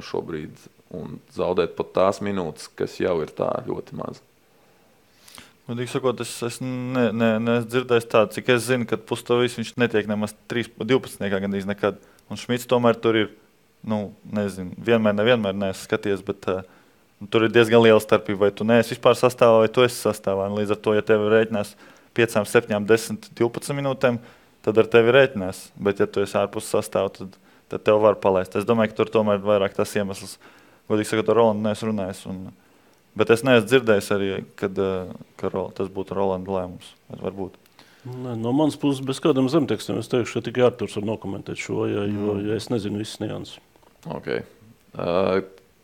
šobrīd un zaudēt pat tās minūtes, kas jau ir tā ļoti maz. Godīgi sakot, es, es ne, ne, neesmu dzirdējis tādu, cik es zinu, ka pustovis viņš netiek nemaz 3, 12. gandrīz nekad. Un Šmits tomēr tur ir, nu, nezinu, vienmēr, nevienmēr neesmu skatījies, bet uh, tur ir diezgan liela starpība. Vai tu neesi vispār sastāvā, vai tu esi sastāvā. Un līdz ar to, ja tev rēķinās 5, 7, 10, 12 minūtēm, tad ar tevi rēķinās. Bet, ja tu esi ārpus sastāvā, tad, tad tev var palaist. Es domāju, ka tur tomēr ir vairāk tas iemesls, uh, godīgi sakot, ar Rolandu neesmu runājis. Un, bet es neesmu dzirdējis arī, kad, eh, ka tas būtu Rolanda lēmums. Varbūt. Ne, no manas puses, bez kādiem zemtekstiem, es teikšu, ka tikai Arthurs var nokomentēt šo, ja, jo mm. ja es nezinu visas nianses. Okay. Uh,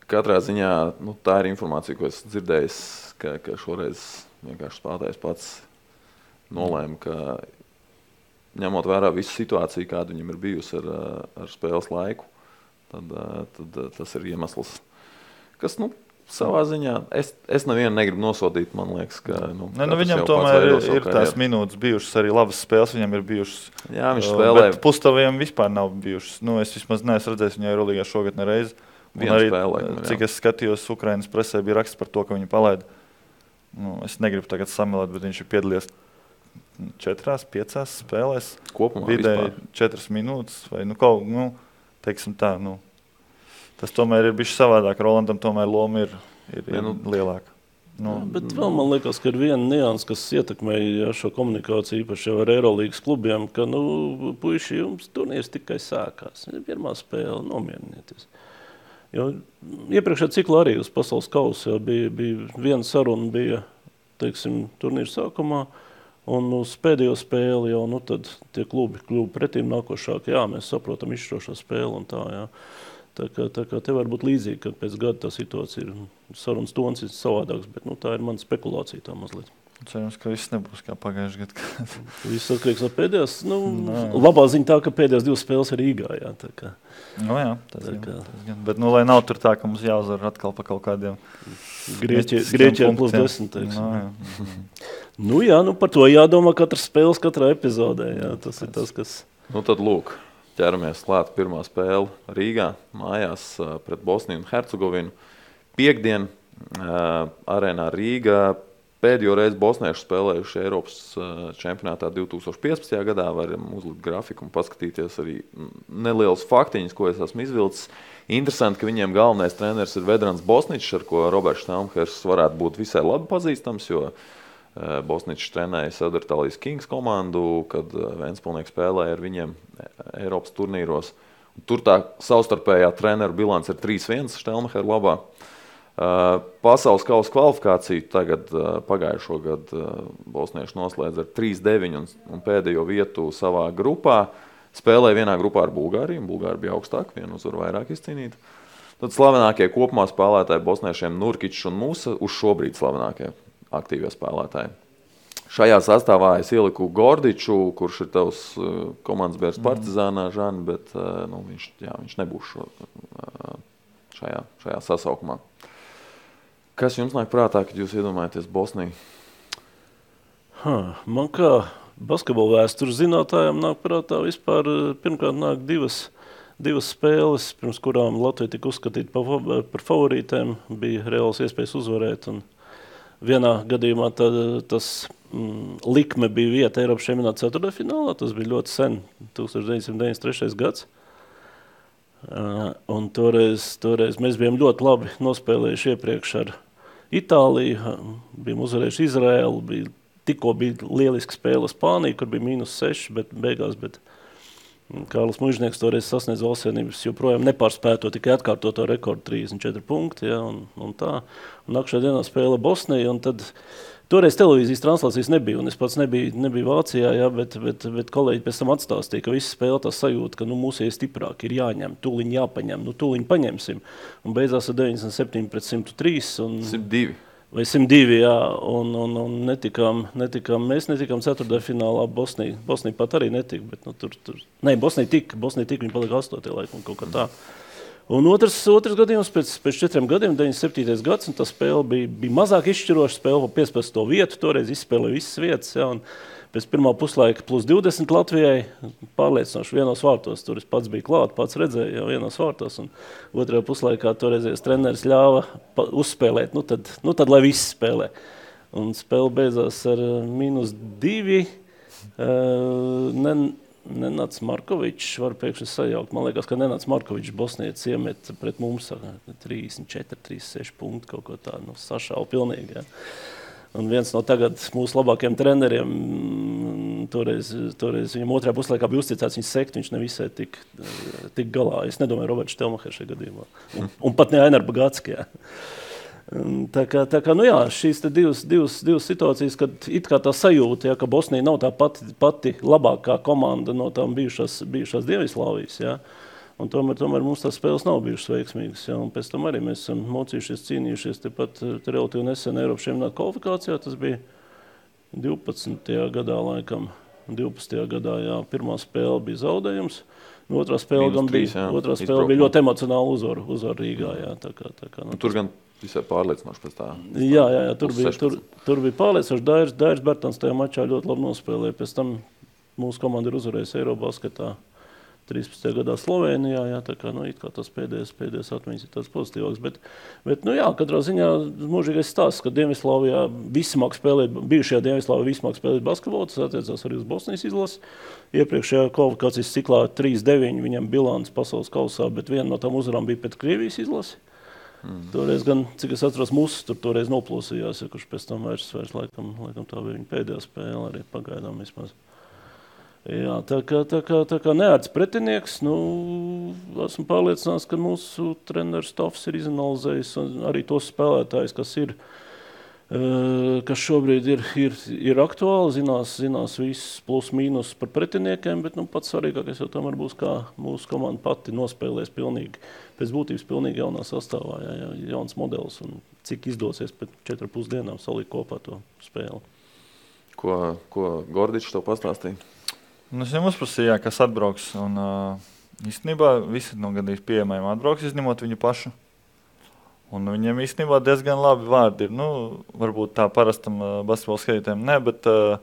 katrā ziņā nu, tā ir informācija, ko esmu dzirdējis, ka, ka šoreiz vienkārši spēlētājs pats nolēma, ka ņemot vērā visu situāciju, kāda viņam ir bijusi ar, ar spēles laiku, tad, tad tas ir iemesls, kas nu, savā ziņā es, es nevienu negribu nosodīt. Man liekas, ka nu, ne, nu, viņam tomēr ir, ir tās minūtes bijušas arī labas spēles. Viņam ir bijušas. Jā, viņš spēlē. Pustaviem vispār nav bijušas. Nu, es vismaz neesmu redzējis viņai Eirolandā šogad nereiz. Arī, spēlē, cik es skatījos, Ukraiņas presē bija raksts par to, ka viņi palaida. Nu, es negribu tagad samilēt, bet viņš ir piedalījies četrās, piecās spēlēs. Kopumā vidēji četras minūtes. Vai, nu, kaut, nu, teiksim tā, nu, tas tomēr ir bijis savādāk. Rolandam tomēr loma ir, ir, ir nu, lielāka. Nu, Jā, bet vēl man liekas, ka ir viena nianses, kas ietekmēja šo komunikāciju, īpaši ar Eirolandes klubiem, ka, nu, puiši, jums turnīrs tikai sākās. Pirmā spēle, nomierinieties. Jo iepriekšējā ciklā arī uz pasaules kausa bija, bija viena saruna, bija teiksim, turnīra sākumā. Un uz pēdējo spēli jau nu, tie klubi kļuva pretīm nākošāki. Jā, mēs saprotam izšķirošo spēli un tā. Jā. Tā kā, tā kā te var būt līdzīgi, ka pēc gada tā situācija ir sarunas tons ir savādāks, bet nu, tā ir mana spekulācija tā mazliet. Cerams, ka viss nebūs kā pagājušajā gadā. viss atkarīgs no pēdējās. Nu, no, labā ziņa tā, ka pēdējās divas spēles ir Rīgā. Jā, tā kā, no, jā, tas tā gan, kā, gan. Bet, nu, lai nav tur tā, ka mums jāuzvar atkal pa kaut kādiem Grieķiem plus desmit. No, jā. nu, jā, nu, par to jādomā katras spēles katrā epizodē. Jā, tas ir tas, kas. Nu, tad lūk ķeramies klāt pirmā spēle Rīgā, mājās pret Bosniju un Hercegovinu. Piektdien arēnā Rīgā pēdējo reizi bosnieši spēlējuši Eiropas čempionātā 2015. gadā. Varam uzlikt grafiku un paskatīties arī nelielus faktiņus, ko es esmu izvilcis. Interesanti, ka viņiem galvenais treneris ir Vedrans Bosničs, ar ko Roberts Štelmhers varētu būt visai labi pazīstams, jo uh, Bosničs trenēja Sadartālijas Kings komandu, kad eh, Vēnspilnieks spēlēja ar viņiem eh, Eiropas turnīros. Tur tā savstarpējā treneru bilance ir 3-1 Štelmehera labā. Pasaules kausa kvalifikāciju tagad pagājušo gadu Bosnieši noslēdz ar 3-9 un, un pēdējo vietu savā grupā. Spēlēja vienā grupā ar Bulgāriju, Bulgārija bija augstāka, vienu uzvaru vairāk izcīnīta. Tad slavenākie kopumā spēlētāji Bosniešiem Nurkičs un Musa uz šobrīd slavenākie aktīvie spēlētāji. Šajā sastāvā es ieliku Gordiču, kurš ir tavs uh, komandas bērns mhm. Partizānā, Žani, bet uh, nu, viņš, jā, viņš nebūs šo, uh, šajā, šajā sasaukumā. Kas jums nāk prātā, kad jūs iedomājaties Bosniju? Ha, man kā basketbola vēstures zinātājiem nāk prātā vispār pirmkārt nāk divas, divas spēles, pirms kurām Latvija tika uzskatīta par, favorītēm, bija reāls iespējas uzvarēt. Un, vienā gadījumā tā, tas mm, likme bija vieta Eiropas čempionāta ceturtdaļfinālā. Tas bija ļoti sen, 1993. gads. Uh, un toreiz, toreiz mēs bijām ļoti labi nospēlējuši iepriekš ar Itāliju, bijām uzvarējuši Izraēlu, bija, tikko bija lieliska spēle Spānija, kur bija mīnus 6, bet beigās. Bet, Kārlis Mūžnieks toreiz sasniedz valstsienības, joprojām nepārspēto tikai atkārtoto rekordu 34 punkti. Ja, un, un tā. Un nākamajā dienā spēle Bosnija. Tad, toreiz televīzijas translācijas nebija, un es pats nebiju, nebiju Vācijā, ja, bet, bet, bet kolēģi pēc tam atstāstīja, ka visi spēlē tā sajūta, ka nu, mūsu ir stiprāk, ir jāņem, tūliņ jāpaņem, nu tūliņ paņemsim. Un beigās ar 97 pret 103 un 102 vai 102. Jā, un, un, un netikām, netikām, mēs netikām ceturtajā finālā. Bosnija, Bosnija pat arī netika. Bet, nu, tur, tur, ne, Bosnija tika, Bosnija tika, viņa palika 8. laikam kaut kā tā. Un otrs, otrs gadījums pēc, pēc četriem gadiem, 97. gads, un tā spēle bija, bija mazāk izšķiroša. Spēle pa 15. vietu, toreiz izspēlēja visas vietas. Ja, un, Pēc pirmā puslaika plus 20 Latvijai pārliecinoši vienos vārtos. Tur es pats biju klāts, pats redzēju, jau vienos vārtos. Un otrajā puslaikā toreizējais treneris ļāva uzspēlēt. Nu tad, nu tad lai viss spēlē. Un spēle beidzās ar eh, mīnus divi. Uh, ne, Nenācis Markovičs, var pēkšņi sajaukt. Man liekas, ka Nenācis Markovičs Bosnijas iemet pret mums 34, 36 punktu kaut ko tādu. Nu, sašaubu pilnīgi. Ja. Un viens no tagad mūsu labākajiem treneriem, mm, toreiz, toreiz viņam otrajā puslaikā bija uzticēts viņa sekt, viņš nevisai tik, tik galā. Es nedomāju, Roberts Stelmacher šajā gadījumā. Un, un pat ne Ainer Bagatskijā. Tā kā, tā kā nu jā, šīs divas, divas, divas situācijas, kad it kā tā sajūta, ja, ka Bosnija nav tā pati, pati labākā komanda no tām bijušās, bijušās Dienvidslāvijas. Ja. Uh, Un tomēr, tomēr mums tās spēles nav bijušas veiksmīgas. Ja? Pēc tam arī mēs esam mocījušies, cīnījušies tepat te eh, relatīvi nesen Eiropas čempionāta kvalifikācijā. Tas bija 12. gadā, laikam. 12. gadā jā, pirmā spēle bija zaudējums. Otrā spēle, Minus bija, trīs, otrā spēle bija ļoti emocionāla uzvara, uzvara Rīgā. Jā, tā kā, tā kā, nu, nu, tur gan visai pārliecinoši pēc tā. Jā, jā, jā tur, bija, tur, tur bija pārliecinoši. Dairis, Dairis Bertans tajā mačā ļoti labi nospēlēja. Pēc tam mūsu komanda ir uzvarējusi Eirobasketā. 13. gadā Slovenijā. Jā, tā kā, nu, kā tas pēdējais, pēdējais atmiņas ir tāds pozitīvāks. Bet, bet nu, jā, katrā ziņā mūžīgais stāsts, ka Dienvidslāvijā visi māk spēlēt, bijušajā Dienvidslāvijā visi māk spēlēt basketbolu, tas attiecās arī uz Bosnijas izlasi. Iepriekšējā kvalifikācijas ciklā 3-9 viņam bilants pasaules kausā, bet viena no tām uzvarām bija pret Krievijas izlasi. Mm. Toreiz, gan, cik es atceros, mūsu tur toreiz noplosījās, ja kurš pēc tam vairs, vairs laikam, laikam tā bija viņa pēdējā spēle arī pagaidām vismaz. Jā, tā kā, tā kā, tā kā neērts pretinieks, nu, esmu pārliecināts, ka mūsu treneris Tofs ir izanalizējis arī tos spēlētājus, kas ir, kas šobrīd ir, ir, ir aktuāli, zinās, zinās visus plus mīnus par pretiniekiem, bet nu, pats svarīgākais jau tomēr būs, kā mūsu komanda pati nospēlēs pilnīgi, pēc būtības pilnīgi jaunā sastāvā, jā, jā, jauns modelis un cik izdosies pēc četru pusdienām salikt kopā to spēli. Ko, ko Gordičs to pastāstīja? Nu, es viņam uzprasīju, jā, kas atbrauks. Un, uh, īstenībā visi no gandrīz pieejamiem atbrauks, izņemot viņu pašu. Un viņiem īstenībā diezgan labi vārdi ir. Nu, varbūt tā parastam uh, basketbola skatītājam ne, bet uh,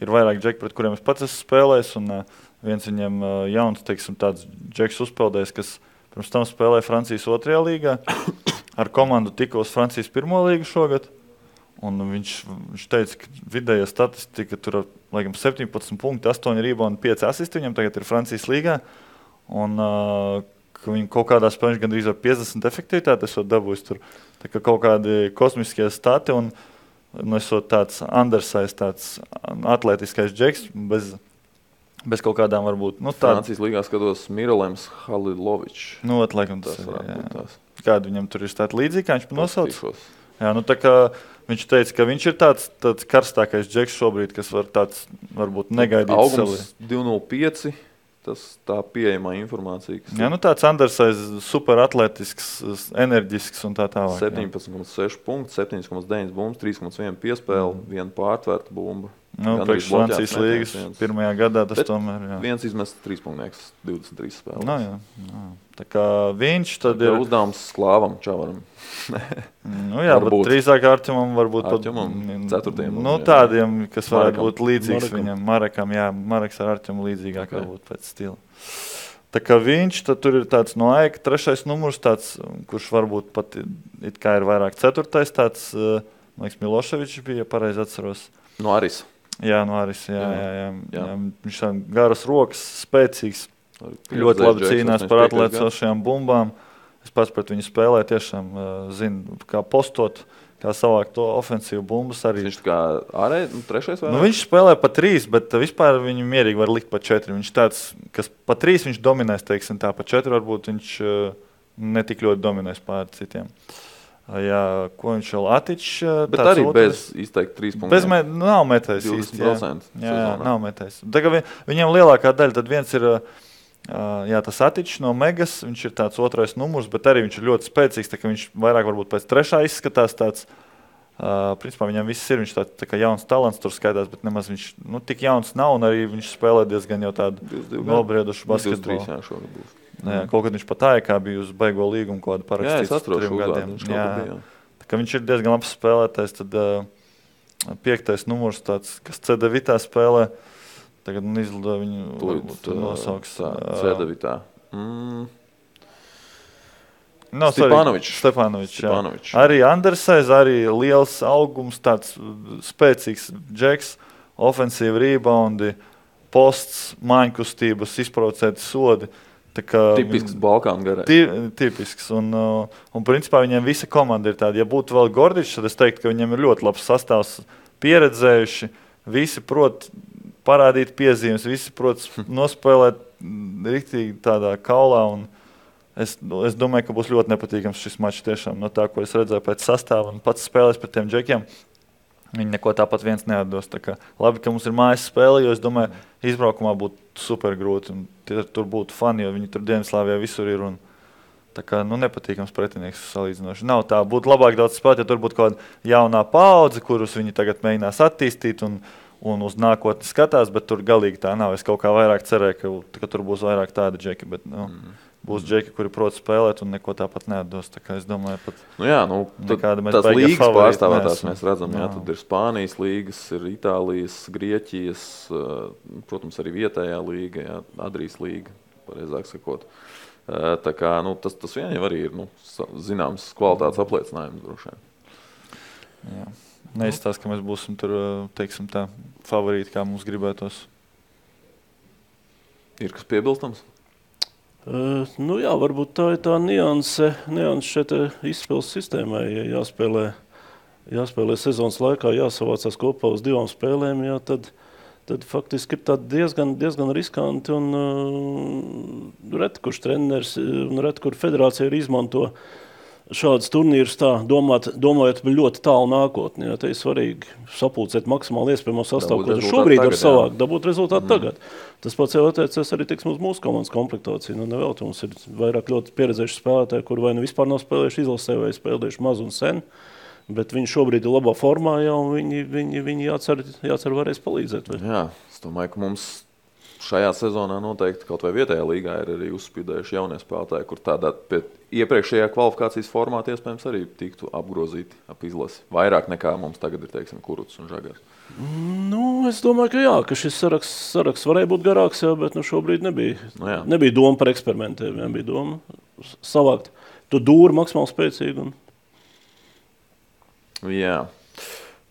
ir vairāk džeki, pret kuriem es pats esmu spēlējis. Un, uh, viens viņiem uh, jauns, teiksim, tāds džeks uzpeldējis, kas pirms tam spēlēja Francijas otrajā līgā. Ar komandu tikko uz Francijas pirmo līgu šogad. Un viņš, viņš teica, ka vidējā statistika tur ir 17 punkti, 8 rebondi, 5 asisti. Viņam tagad ir Francijas līgā. Un, uh, ka viņi kaut kādā spēlē gandrīz ar 50 efektivitāti esat dabūjis tur kā kaut kādi kosmiskie stati. Un, nu, esot tāds undersized, tāds atletiskais džeks, bez, bez kaut kādām varbūt. Nu, tād... Francijas līgā skatos Miralēms Halilovičs. Nu, atlaikum, tas, varētu būt tās. Kāda viņam tur ir tāda līdzīga, kā viņš nosauc? Jā, nu, tā kā Viņš teica, ka viņš ir tāds, tāds karstākais džeks šobrīd, kas var tāds varbūt negaidīt. Augums 205. Tas tā pieejamā informācija. Jā, nu tāds Andersais, superatletisks, enerģisks un tā tālāk. 17,6 punkts, 7,9 bumbas, 3,1 piespēle, mm. viena pārtvērta bumba. Nu, Pēc Francijas līnijas pirmajā gadā tas Bet tomēr ir. Viens izmests trīspunkts, 23 spēlēs. No, jā, jā. Tā kā viņš tad ir. Uzdevums slāvam, čavaram. nu, jā, varbūt drīzāk Arčumam, varbūt pat ceturtajam. Nu, tādiem, kas varētu būt līdzīgs Marekam. viņam. Marekam, jā, Mareks ar Arčumu līdzīgāk okay. varbūt pēc stila. Tā kā viņš tur ir tāds no aika, trešais numurs, tāds, kurš varbūt pat ir vairāk ceturtais. Tāds, uh, Man liekas, Miloševičs bija pareizi atceros. No Aris. Jā, no Aris. Jā, jā, jā, jā. jā. Viņš ir garas rokas, spēcīgs. Ļoti labi cīnās par atlēcošajām bumbām. Es pats pret viņu spēlēju, tiešām uh, zinu, kā postot. Kā savākt to ofensīvu bumbas arī. Viņš kā ārēji, nu, trešais vai nu, viņš spēlē pa trīs, bet vispār viņu mierīgi var likt pa četri. Viņš tāds, kas pa trīs viņš dominēs, teiksim, tā pa četri varbūt viņš uh, netik ļoti dominēs pār citiem. Jā, ko viņš vēl attīstīs? Bet arī otrs, bez izteikti trīs punktu. Bez me, nav metējis īsti. Jā, jā, jā, nav metējis. Tagad viņam lielākā daļa, tad viens ir. Jā, tas attīstīs no megas, viņš ir tāds otrais numurs, bet arī viņš ir ļoti spēcīgs. Viņš vairāk varbūt pēc trešā izskatās tāds. Uh, principā viņam viss ir. Viņš tāds tā kā jauns talants tur skaitās, bet nemaz viņš nu, tik jauns nav. Arī viņš spēlē diezgan jau tādu nobriedušu basketbolu. Jā, kaut kad viņš pat tā kā bija uz beigo līgumu, ko parakstīja. Jā, es atrodu trim gadiem. Jā, bija, tā kā viņš ir diezgan labs spēlētājs, tad uh, piektais numurs, tāds, kas C9 spēlē, tagad nu, izlido viņu. Tūlīt nosauks. C9. Mm. No, Stepanovičs. Stepanovičs, Stepanovičs. Arī Andersais, arī liels augums, tāds spēcīgs džeks, ofensīva rebondi, posts, mājiņkustības, izprovocēti sodi. Uh, Tipisks Balkānu garā. Tipisks. Un, uh, un principā viņiem visa komanda ir tāda. Ja būtu vēl Gordičs, tad es teiktu, ka viņiem ir ļoti labs sastāvs, pieredzējuši. Visi prot parādīt piezīmes, visi prot nospēlēt rīktīgi tādā kaulā. Es, es domāju, ka būs ļoti nepatīkams šis mačs tiešām no tā, ko es redzēju pēc sastāvā un pats spēlēs pret tiem džekiem. Viņi neko tāpat viens neatdos. Tā kā, labi, ka mums ir mājas spēle, jo es domāju, izbraukumā būtu super grūti. Tur būtu fani, jo viņi tur Dienvidslāvijā visur ir. Un, Tā kā nu, nepatīkams pretinieks salīdzinoši. Nav tā, būtu labāk daudz spēlēt, ja tur būtu kaut kāda jaunā paudze, kurus viņi tagad mēģinās attīstīt un, un uz nākotni skatās, bet tur galīgi tā nav. Es kaut kā vairāk cerēju, ka, ka tur būs vairāk tāda džeki. Bet, nu, mm būs džeki, kuri prot spēlēt un neko tāpat nedos. Tā es domāju, ka nu jā, nu, tās līnijas pārstāvētās mēs redzam. Jā, tad ir Spānijas līgas, ir Itālijas, Grieķijas, eh, protams, arī vietējā līga, jā, Adrijas līga, pareizāk sakot. Eh, tā kā, nu, tas, tas vien jau arī ir nu, zināms kvalitātes apliecinājums droši vien. Jā. Neizstāsta, ka mēs būsim tur, eh, teiksim, tā favorīti, kā mums gribētos. Ir kas piebilstams? Uh, nu jā, varbūt tā ir tā nianse, nianse šeit izspēles sistēmai. Ja jāspēlē, jāspēlē sezonas laikā, jāsavācās kopā uz divām spēlēm, jā, tad, tad faktiski ir diezgan, diezgan riskanti. Un, uh, reti kurš treneris un reti kur federācija ir izmanto uh, šādus turnīrus domāt, domājot par ļoti tālu nākotni. Ja, te ir svarīgi sapulcēt maksimāli iespējamo sastāvu, ko šobrīd var savākt, dabūt rezultātu mm. tagad. Tas pats jau attiecas arī tiksim, uz mūsu komandas komplektāciju. Nu, nevēl, mums ir vairāk ļoti pieredzējuši spēlētāji, kuri vai nu vispār nav spēlējuši izlasē, vai spēlējuši maz un sen. Bet viņi šobrīd ir labā formā, jau viņi, viņi, viņi jācer, jācer varēs palīdzēt. Vai? Jā, es domāju, ka mums šajā sezonā noteikti kaut vai vietējā līgā ir arī uzspīdējuši jaunie spēlētāji, kur tādā iepriekšējā kvalifikācijas formātā iespējams arī tiktu apgrozīti ap izlasi. Vairāk nekā mums tagad ir, teiksim, Kuruts un Žagars. Nu, es domāju, ka, jā, ka šis saraksts, saraksts varēja būt garāks, jā, bet nu, šobrīd nebija, nu, jā. nebija doma par eksperimentiem. Jā, bija doma savākt to dūru maksimāli spēcīgu. Un... Jā,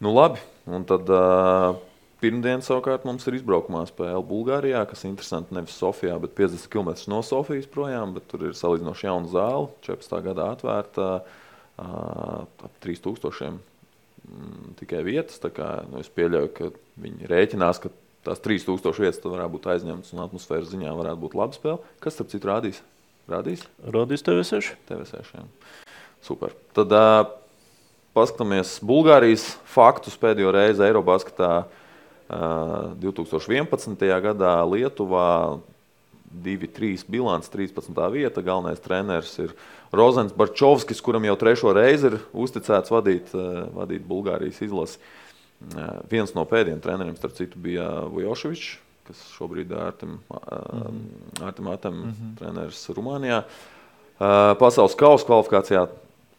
nu labi. Un tad uh, Pirmdien savukārt mums ir izbraukumā spēle Bulgārijā, kas ir interesanti nevis Sofijā, bet 50 km no Sofijas projām. Tur ir salīdzinoši jauna zāle, 14. gadā atvērta ap 3000 mm, tikai vietas. Kā, nu, es pieļauju, ka viņi rēķinās, ka tās 3000 vietas varētu būt aizņemtas un atmosfēras ziņā varētu būt laba spēle. Kas starp citu rādīs? Rādīs? Rādīs TV6. TV6 jā. Super. Tad uh, paskatāmies Bulgārijas faktus pēdējo reizi Eirobasketā. 2011. gadā Lietuvā 2-3 bilants, 13. vieta. Galvenais treneris ir Rozens Barčovskis, kuram jau trešo reizi ir uzticēts vadīt, vadīt Bulgārijas izlasi. Viens no pēdējiem treneriem, starp citu, bija Vojoševičs, kas šobrīd ir Artem, Artem Atem mm -hmm. treneris Rumānijā. Pasaules kausa kvalifikācijā,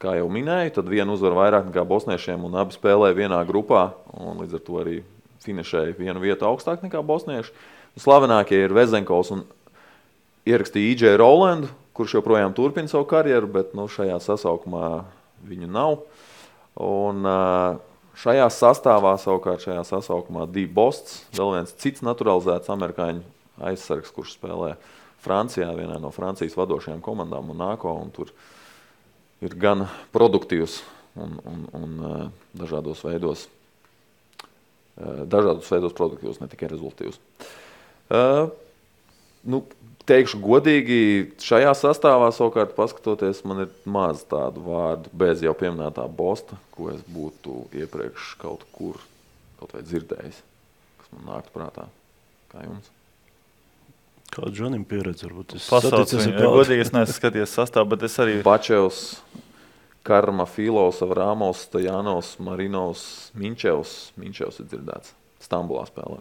kā jau minēju, tad viena uzvara vairāk nekā bosniešiem un abi spēlēja vienā grupā. Līdz ar to arī finišēja vienu vietu augstāk nekā bosnieši. Slavenākie ir Vezenkovs un ierakstīja IJ Rolandu, kurš joprojām turpina savu karjeru, bet nu, šajā sasaukumā viņu nav. Un, šajā sastāvā savukārt šajā sasaukumā Dīva Bosts, vēl viens cits naturalizēts amerikāņu aizsargs, kurš spēlē Francijā, vienā no Francijas vadošajām komandām un nāko. Un tur ir gan produktīvs un, un, un dažādos veidos, dažādos veidos produktīvs, ne tikai rezultātīvs. Uh, nu, teikšu godīgi, šajā sastāvā savukārt paskatoties, man ir maz tādu vārdu, bez jau pieminētā bosta, ko es būtu iepriekš kaut kur kaut dzirdējis, kas man nāktu prātā. Kā jums? Kāda Džonim pieredze varbūt? Es Pasaules kādu. Godīgi es neesmu skatījies sastāvā, bet es arī Bačevs, Karma, Filovs, Rāmos, Stajanovs, Marinovs, Minčevs. Minčevs ir dzirdēts. Stambulā spēlē.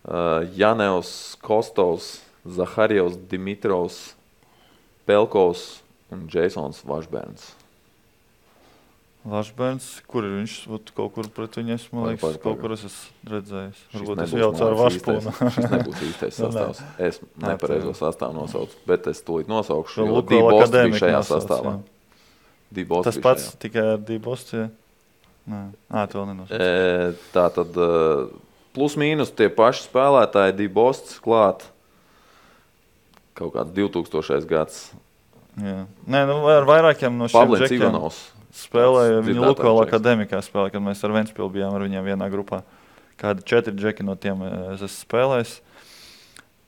Uh, Janevs, Kostovs, Zaharijovs, Dimitrovs, Pelkovs un Jasons Vašbērns. Lašbērns, kur ir viņš ot, kaut kur pret viņu esmu, Vai, liekas, vai, kaut kur es esmu redzējis. Varbūt es nebūs, jau man īstais- vašpūnu. Šis nebūs īstais Nu, sastāvs. Es nepareizo sastāvu nosaucu, bet es tūlīt nosaukšu. Jo Dībos bija šajā nosauc, sastāvā. jā. Dībos Tas pats šajā. tikai ar Dībostu. Ja? Nē, Ā, to nenosauc. E, Tā tad plus mīnus tie paši spēlētāji, Dībosts klāt. Kaut kāds 2000. gads. Jā. Nē, nu, ar vairākiem no šiem Ivanovs. spēlēja. Dzirdētājs Lukola spēlēja, kad mēs ar Ventspili bijām ar viņiem vienā grupā. Kādi četri džeki no tiem es esmu spēlējis.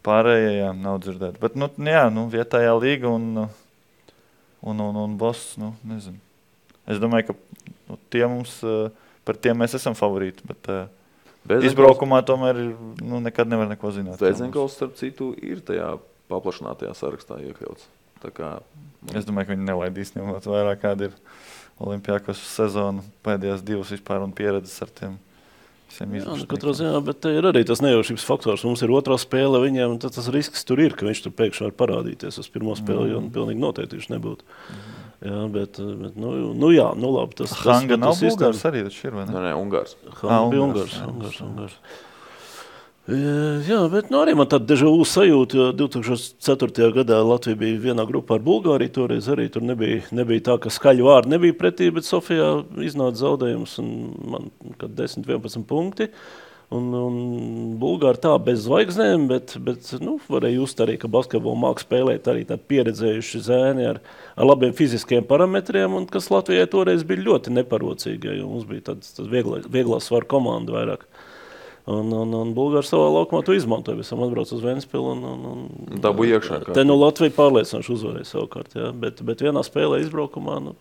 Pārējie jā, nav dzirdēti. Bet, nu, jā, nu, vietējā līga un, un, un, un boss, nu, nezinu. Es domāju, ka nu, tie mums, eh, par tiem mēs esam favorīti. Bet, eh, Izbraukumā tomēr nu, nekad nevar neko zināt. Zēdzenkovs, starp citu, ir tajā paplašinātajā sarakstā iekļauts. Kā Es domāju, ka viņi nelaidīs ņemot vērā, kāda ir Olimpijākos sezona pēdējās divas vispār un pieredzes ar tiem Jā, nu, katrā ziņā, bet ir arī tas nejaušības faktors. Mums ir otrā spēle viņiem, un tad tas risks tur ir, ka viņš tur pēkšņi var parādīties uz pirmo spēli, jo Mhm. pilnīgi noteikti viņš nebūtu. Jā, bet, bet nu, nu jā, nu labi. Tas, tas, Hanga nav tas sistēma- bulgārs arī, taču ir, vai ne? Nē, Ungārs. Hanga bija Ungārs, Ungārs. Ungārs, Ungārs. Jā, bet nu, arī man tāda dežavu sajūta, jo 2004. gadā Latvija bija vienā grupā ar Bulgāriju. Toreiz arī tur nebija, nebija tā, ka skaļu vārdu nebija pretī, bet Sofijā iznāca zaudējums un man kad 10, 11 punkti. Un, un Bulgāri tā bez zvaigznēm, bet, bet nu, varēja just arī, ka basketbolu mākslā spēlēt arī tādi pieredzējuši zēni ar, ar labiem fiziskiem parametriem, un kas Latvijai toreiz bija ļoti neparocīgi, jo mums bija tāds, tāds viegla, vieglā svara komanda vairāk. Un, un, un Bulgāri savā laukumā to izmantoja. Visam atbrauc uz Vēnspili. Un, un, un, Dabūja iekšā kā Te nu Latvija pārliecinoši uzvarēja savukārt. Jā, bet, bet vienā spēlē izbraukumā nu,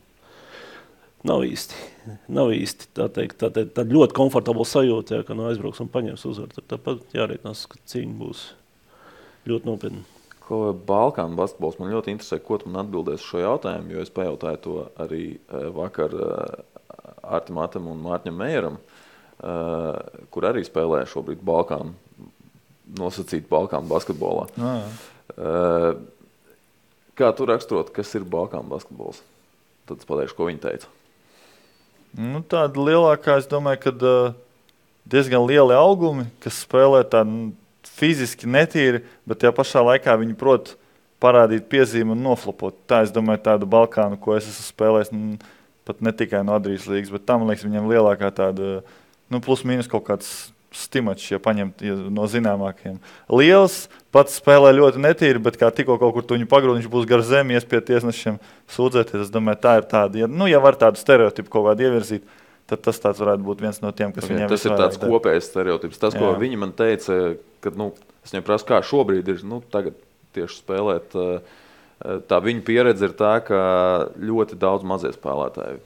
nav īsti. Nav īsti tā teikt, tā, tā, tā ļoti komfortabla sajūta, jā, ka no aizbrauks un paņems uzvaru. Tad Tāpat jārēķinās, ka cīņa būs ļoti nopietna. Ko Balkānu basketbols man ļoti interesē, ko tu man atbildēsi šo jautājumu, jo es pajautāju to arī eh, vakar Artim Atam un Mārķam Meijeram, eh, kur arī spēlē šobrīd Balkānu, nosacīt Balkānu basketbolā. Jā, jā. Eh, Kā tu raksturot, kas ir Balkānu basketbols? Tad es pateikšu, ko viņi teica. Nu, tāda lielākā, es domāju, ka uh, diezgan lieli augumi, kas spēlē tā nu, fiziski netīri, bet tajā pašā laikā viņi prot parādīt piezīmi un noflopot. Tā, es domāju, tādu Balkānu, ko es esmu spēlējis, pat ne tikai no Adrijas līnijas, bet tam, liekas, viņam lielākā tāda, nu, plus mīnus kaut kāds stimats, ja paņemt ja no zināmākajiem. Liels pats spēlē ļoti netīri, bet kā tikko kaut kur tuņu pagrūda, viņš būs gar zemi, ies pie tiesnešiem sūdzēties. Es domāju, tā ir tāda, ja, nu, ja var tādu stereotipu kaut kādu ievirzīt, tad tas varētu būt viens no tiem, kas Okay, viņiem tas ir tāds der. kopējs stereotips. Tas, ko Jā. viņi man teica, kad nu, es viņiem prasu, kā šobrīd ir nu, tagad tieši spēlēt. eh, Tā viņa pieredze ir tā, ka ļoti daudz mazie spēlētāji.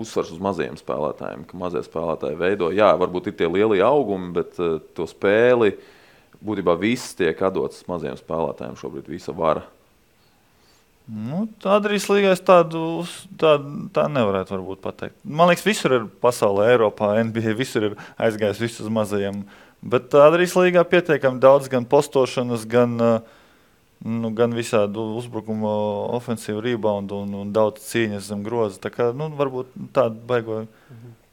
Uzsvars uz maziem spēlētājiem, ka mazie spēlētāji veido, jā, varbūt ir tie lielie augumi, bet uh, to spēli būtībā viss tiek dots maziem spēlētājiem. Šobrīd visa vara. Nu, Adrijas es tādu tādu tā nevarētu pateikt. Man liekas, visur ir pasaulē, Eiropā, NBA, visur ir aizgājis viss uz mazajiem. Bet Adrijas līgā pietiekami daudz gan postošanas, gan, uh, nu, gan visādu uzbrukumu, ofensīvu reboundu un, un daudz cīņas zem groza. Tā kā nu, varbūt tāda baigoja.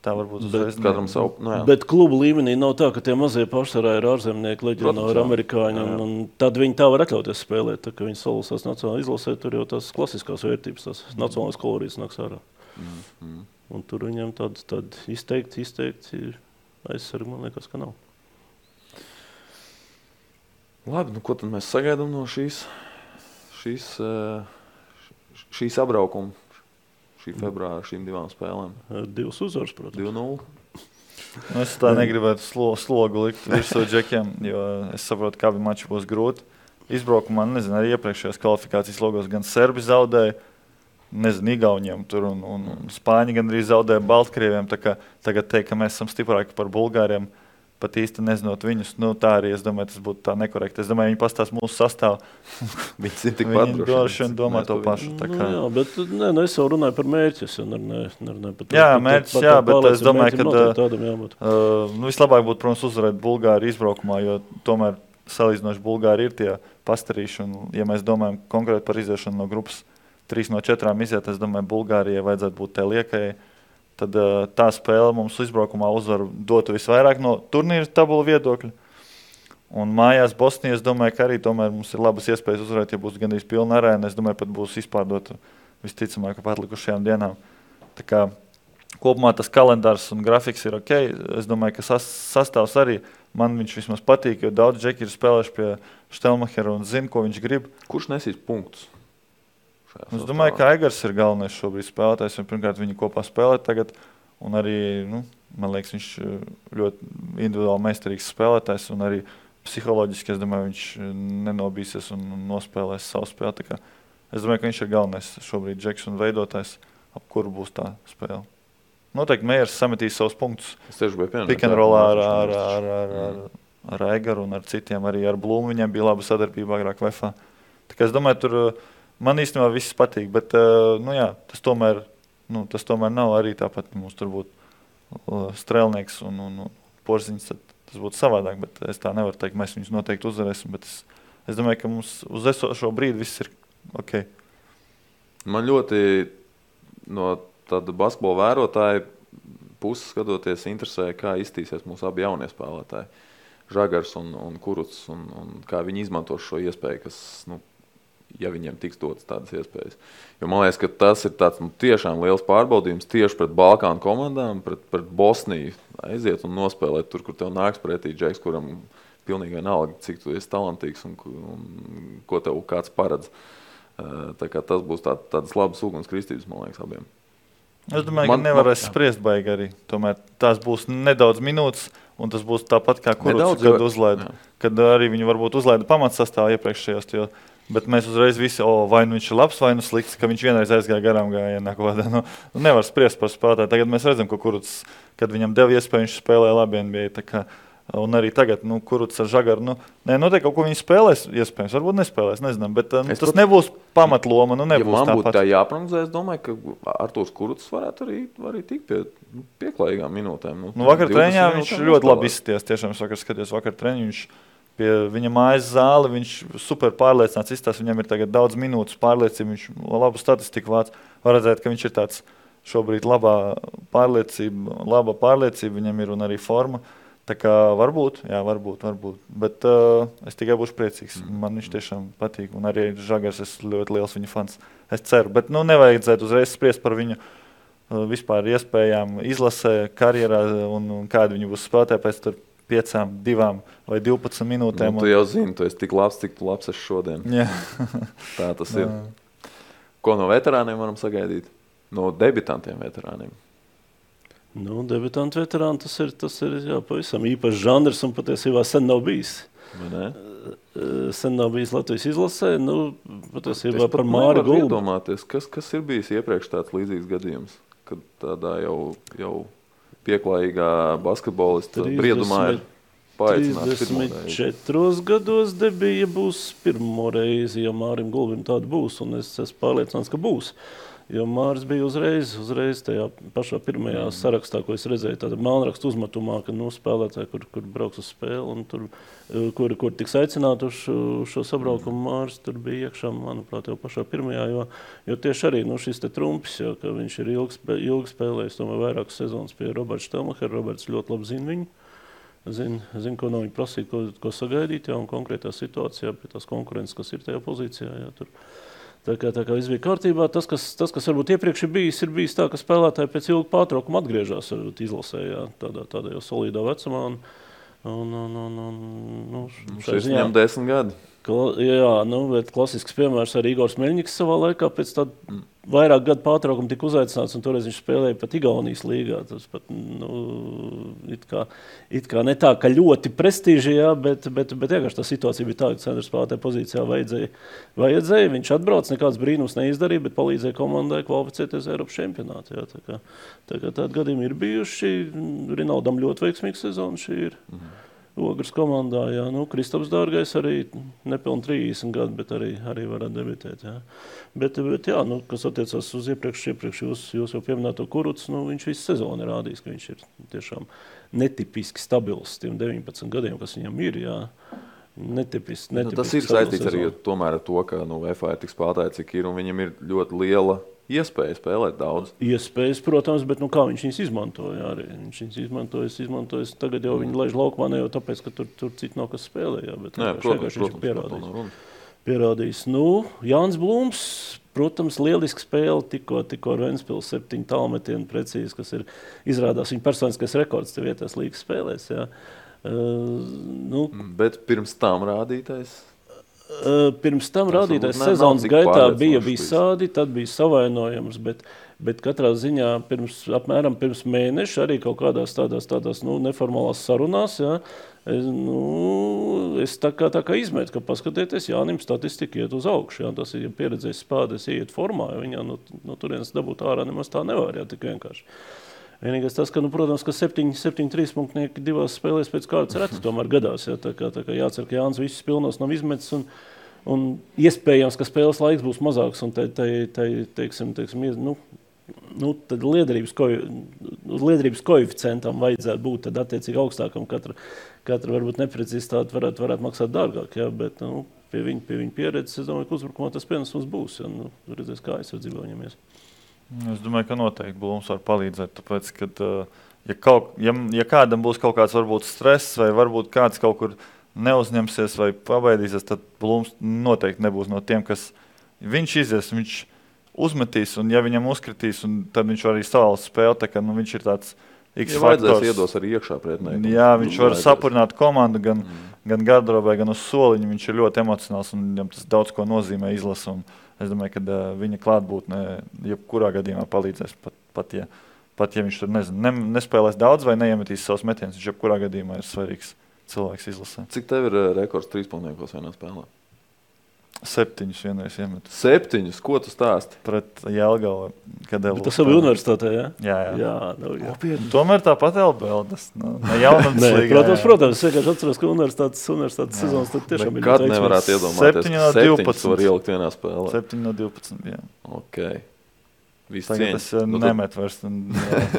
Tā varbūt uzreiz Katram savu. Nu, jā. Bet klubu līmenī nav tā, ka tie mazie pašsarā ir ārzemnieki, leģionāri, amerikāņi. Un, Jā, jā. un tad viņi tā var atļauties spēlēt. Tā, viņi salasās nacionālajā izlasē, tur jau tās klasiskās vērtības, tās nacionālās kolorijas nāks ārā. Mm, mm. Un tur viņam tāds tād izteikti, izteikti aizsargi, man liekas, ka nav. Labi, nu, ko tad mēs sagaidām no šīs, šīs, eh, šīs apbraukuma, šī februāra, šīm divām spēlēm? Divas uzvaras, protams. 2-0. Nu, es tā negribētu slo, slogu likt virsū džekiem, jo es saprotu, ka abi mači būs grūti. Izbraukumā, nezinu, arī iepriekšējās kvalifikācijas logos gan serbi zaudēja, nezinu, Igauniem tur un, un, un Spāņi gan arī zaudēja Baltkrieviem. Tagad teikt, ka mēs esam stiprāki par Bulgāriem. Pat īsti nezinot viņus, nu, tā arī es domāju, tas būtu tā nekorekti. Es domāju, viņi pastāsta mūsu sastāvā. viņi ir tikpat droši vien domā to pašu. Nu, jā, bet nē, nu, es jau runāju par. Es jau nerunāju, nerunāju par to. Jā, mērķis, jā, bet es domāju, ka tādam jābūt. Uh, nu, vislabāk būtu, protams, uzvarēt Bulgāriju izbraukumā, jo tomēr salīdzinoši Bulgāri ir tie pastarīši. Un, ja mēs domājam konkrēti par iziešanu no grupas, trīs no četrām iziet, es domāju, Bulgārijai vajadzētu būt tai liekajai. Tad uh, tā spēle mums izbraukumā uzvaru dotu visvairāk no turnīra tabula viedokļa. Un mājās Bosnijā es domāju, ka arī mums ir labas iespējas uzvarēt, ja būs gandrīz pilna arēna. Es domāju, pat būs izpārdota visticamāk atlikušajām dienām. Tā kā kopumā tas kalendārs un grafiks ir ok. Es domāju, ka sas, sastāvs arī man viņš vismaz patīk, jo daudz džeki ir spēlējuši pie Štelmachera un zina, ko viņš grib. Kurš nesīs punktus? Es domāju, ka Aigars ir galvenais šobrīd spēlētājs. Pirmkārt, viņi kopā spēlē tagad. Un arī, nu, man liekas, viņš eh, ļoti individuāli meistarīgs spēlētājs. Un arī psiholoģiski, es domāju, viņš eh, nenobīsies un nospēlēs savu spēli. Es domāju, ka viņš ir galvenais šobrīd džeks un veidotājs, ap kuru būs tā spēle. Noteikti Mērs sametīs savus punktus. Es tieši biju pieņemts. Pikanrolā ar, ar, ar, ar, ar, ar Aigaru un ar citiem. Arī ar Blūmu viņiem bija laba sadarbība agrāk Vēfā. Es domāju, tur man īstenībā viss patīk. Bet nu, jā, tas, tomēr, nu, tas tomēr nav arī tāpat. Mums tur būtu strēlnieks un, un, un porziņš. Tas būtu savādāk, bet es tā nevaru teikt. Mēs viņus noteikti uzvarēsim. Es, es domāju, ka mums uz esošo brīdi viss ir ok. Man ļoti no tāda basketbola vērotāja puses skatoties, interesē, kā iztīsies mūsu abi jaunie spēlētāji. Žagars un, un Kuruts, un, un kā viņi izmanto šo iespēju, kas, nu, ja viņiem tiks dotas tādas iespējas. Jo man liekas, ka tas ir tāds, nu, tiešām liels pārbaudījums tieši pret Balkānu komandām, pret, pret Bosniju. Aiziet un nospēlēt tur, kur tev nāks pretī Džeks, kuram pilnīgi vienalga, cik tu esi talantīgs un, un ko tev kāds paredz. Tā kā tas būs tā, tādas labas ugunskristības, man liekas, abiem. Es domāju, man, ka nevarēs man, spriest baigi arī. Tomēr tās būs nedaudz minūtes, un tas būs tāpat kā kurš gadu uzlaida. Kad arī viņi varbūt uzlaida pamatsastāvā iepriekšējos. Jo, bet mēs uzreiz visi, oh, vai nu viņš ir labs, vai nu slikts, ka viņš vienreiz aizgāja garām gājienā. Nu, nu, nevar spriest par spēlētāju. Tagad mēs redzam, ka kurš, kad viņam deva iespēju, viņš spēlēja labi NBA. Un arī tagad, nu, kurš ar žagaru, nu, nē, noteikti kaut ko viņi spēlēs, iespējams, varbūt nespēlēs, nezinām, bet nu, tas pat, nebūs pamatloma. Nu, nebūs ja man būtu tā jāprognozē, es domāju, ka Artūrs Kurts varētu arī, arī tikt pie nu, pieklājīgām minūtēm. Nu, nu, vakar treniņā viņš ļoti labi izskaties, tiešām vakar skatījos vakar treniņu. Pie viņa mājas zāle viņš super pārliecināts izstāsta. Viņam ir tagad daudz minūtes pārliecība, viņš labu statistiku vāc. Var redzēt, ka viņš ir tāds šobrīd labā pārliecība, laba pārliecība viņam ir un arī forma. Tā kā varbūt, jā, varbūt, varbūt. Bet uh, es tikai būšu priecīgs. Mm. Man viņš tiešām patīk. Un arī Žagars, es ļoti liels viņa fans. Es ceru, bet nu, nevajadzētu uzreiz spriest par viņu uh, vispār iespējām izlasē, karjerā un, un kāda viņa būs spēlētāja pēc tam. Piecām, divām vai divpadsmit minūtēm. Nu, tu jau zini, tu esi tik labs, cik tu labs esi šodien. Tā tas ir. Ko no veterāniem varam sagaidīt? No debitantiem veterāniem. Nu, debitantu veterāni tas ir, tas ir jā, pavisam īpašs žanrs un patiesībā sen nav bijis. Sen nav bijis Latvijas izlasē. Nu, patiesībā par Māri Gulbu. Kas, kas ir bijis iepriekš tāds līdzīgs gadījums, kad tādā jau, jau pieklājīgā basketbolista briedumā ir 34 gados debija būs pirmo reizi, ja Mārim Gulbim tāda būs, un es esmu pārliecināts, ka būs. Uh, Jo Mārcis bija uzreiz, uzreiz tajā pašā pirmajā mm. sarakstā, ko es redzēju, tādā melnrakstu uzmetumā, ka nu, spēlētāji, kur, kur brauks uz spēli, un tur, eh, kur, kur tiks aicināti uz šo, šo sabraukumu, mm. Mārcis tur bija iekšā, manuprāt, jau pašā pirmajā, jo, jo tieši arī nu, šis trumpis, jo, viņš ir ilgi, ilgi spēlējis, tomēr vairākas sezonas pie Roberta Štelmachera, Roberts ļoti labi zina viņu. Zinu, zin, ko no viņa prasīt, ko, ko sagaidīt, jau konkrētā situācijā, pie tās konkurences, kas ir tajā pozīcijā. Jā, tur. Tā kā, tā kā viss bija kārtībā, tas, kas, tas, kas varbūt iepriekš ir bijis, ir bijis tā, ka spēlētāji pēc ilga pārtraukuma atgriežas izlasē, jā, tādā, tādā jau solidā vecumā. Un, un, un, un, un, nu, Šis viņam desmit gadi. Kla, jā, nu, bet klasisks piemērs arī Igors Meļņiks savā laikā pēc tāda mm vairāk gadu pārtraukuma tika uzaicināts, un toreiz viņš spēlēja pat Igaunijas līgā. Tas pat, nu, it kā, it kā ne tā, ka ļoti prestižajā, bet, bet, bet vienkārši tā situācija bija tāda, ka centra spēlētāja pozīcijā vajadzēja, vajadzēja. Viņš atbrauc, nekāds brīnums neizdarīja, bet palīdzēja komandai kvalificēties Eiropas čempionātā. Jā, tā kā, tā kā tādi gadījumi ir bijuši. Rinaldam ļoti veiksmīga sezona šī ir. Mhm. Ogres komandā. Jā. Nu, Kristaps Dārgais arī nepilnīgi 30 gadu, bet arī, arī varētu debitēt. Jā. Bet, bet jā, nu, kas attiecas uz iepriekš, iepriekš jūs, jūs jau pieminēto kurucu, nu, viņš visu sezonu ir rādījis, ka viņš ir tiešām netipiski stabils tiem 19 gadiem, kas viņam ir. Jā. Netipiski, netipiski nu, tas ir saistīts arī ar to, ka nu, FA ir tik spēlētāji, cik ir, un viņam ir ļoti liela iespēja spēlēt daudz. Iespējas, protams, bet nu, kā viņš viņus izmantoja? Arī. Viņš viņus izmantoja, izmantoja. Tagad jau viņi laiž laukumā ne jau tāpēc, ka tur, tur citi nav kas spēlēja. Bet Nē, protams, viņš ir pierādījis. pierādījis. Nu, Jānis Blūms, protams, lieliski spēle. Tikko, tikko ar Vēnspils septiņu tālmetienu precīzi, kas ir izrādās viņa personiskais rekords te vietās līgas spēlēs. Jā. Uh, nu, bet pirms tam rādītais Pirms tam Tas rādītais sezonas gaitā bija visādi, tad bija savainojums, bet, bet katrā ziņā pirms, apmēram pirms mēneša arī kaut kādās tādās, tādās nu, neformālās sarunās, jā, es, nu, es tā kā, tā kā izmetu, ka paskatieties, Jānim statistika iet uz augšu, jā, tas ir ja pieredzējis spādes, iet formā, viņā no, no turienes dabūt ārā nemaz tā nevar, jā, tik vienkārši. Vienīgais tas, ka, nu, protams, ka septiņi, septiņi trīspunktnieki divās spēlēs pēc kārtas reti tomēr gadās. Jā, tā kā, tā kā jācer, ka Jānis visus pilnos nav izmetis. Un, un iespējams, ka spēles laiks būs mazāks. Un te, te, te, teiksim, teiksim, nu, nu, tad liederības, ko, liederības koeficientam vajadzētu būt tad, attiecīgi augstākam. Katra, katra varbūt neprecizitāte varētu, varētu maksāt dārgāk. Jā, bet, nu, pie viņa, pie viņa pieredzes, es domāju, ka uzbrukumā tas pienesums būs. Ja, nu, redzēs, kā aizsardzība viņam ies. Es domāju, ka noteikti Blūms var palīdzēt. Tāpēc, kad, ja, kaut, ja, ja kādam būs kaut kāds varbūt, stress, vai varbūt kāds kaut kur neuzņemsies vai pabeidīsies, tad Blūms noteikti nebūs no tiem, kas viņš izies. Viņš uzmetīs, un ja viņam uzkritīs, tad viņš arī savāls spēli. Kā, nu, viņš ir tāds X ja faktors. iedos arī iekšā pretiniekam. Jā, viņš nu, var vajadzēs. sapurināt komandu gan, mm. gan gardrobē, gan uz soliņa. Viņš ir ļoti emocionāls un viņam tas daudz ko nozīmē izlasīt. Es domāju, ka uh, viņa klātbūtne jebkurā gadījumā palīdzēs. Pat, pat, ja, pat ja viņš tur nezinu, ne, nespēlēs daudz vai neiemetīs savus metienus, viņš jebkurā gadījumā ir svarīgs cilvēks izlasē. Cik tev ir rekords trīspunktos vienā spēlē? Septiņus vienreiz iemet. Septiņus? Ko tu stāsti? Pret Jēlgavu. Tas jau bija universitātē, jā? Jā, jā. jā, nu, jā. Nopietni. Tomēr tāpat LBL. Tas nu, ne jaunums līgā, protams, jā. protams. Es vienkārši atceros, ka universitātes, universitātes sezonas tad tiešām bija. Kad nevarētu iedomāties, 7 no 12 var ielikt vienā spēlē. 7 no 12, jā. Ok. Tagad es uh, nu, nemetu vairs.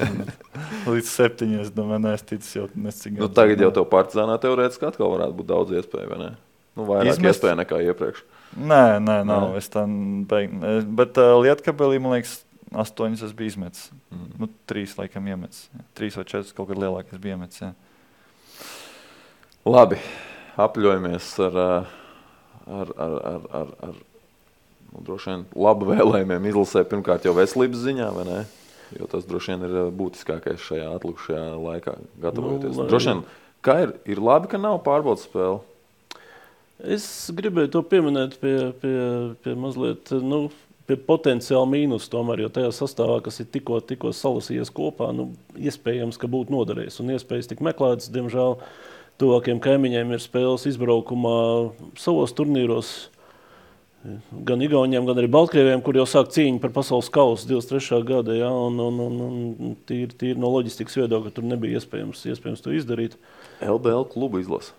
Līdz septiņiem es domāju, nē, es ticu jau nesīk. Nu, tagad jau tev partizānā teorētiski atkal varētu būt daudz iespēju, vai ne? Nu, vairāk Izmest... iespēju nekā iepriekš. Nē, nē, nav. Nē. Es tā beigšu. Bet uh, Lietkabelī, man liekas, astoņas es biju izmetis. Mm. Nu, trīs laikam iemetis. Trīs vai četras kaut kad lielākas bija iemetis. Jā. Labi, apļojamies ar, ar, ar, ar, ar, ar nu, droši vien labu vēlējumiem izlasē pirmkārt jau veselības ziņā, vai ne? Jo tas droši vien ir būtiskākais šajā atlikušajā laikā, gatavojoties. Nu, droši vien, kā ir, ir labi, ka nav pārbaudas spēle. Es gribēju to pieminēt pie, pie, pie mazliet. Nu, Pie potenciāla mīnus, tomēr, jo tajā sastāvā, kas ir tikko, tikko salasījies kopā, nu, iespējams, ka būtu noderējis un iespējas tik meklētas. Diemžēl tuvākiem kaimiņiem ir spēles izbraukumā savos turnīros. Gan Igauniem, gan arī Baltkrieviem, kur jau sāk cīņa par pasaules kausu 23. gada. Ja, un, un, un, un tīri, tīri no loģistikas viedokļa tur nebija iespējams, iespējams to izdarīt. LBL klubu izlasa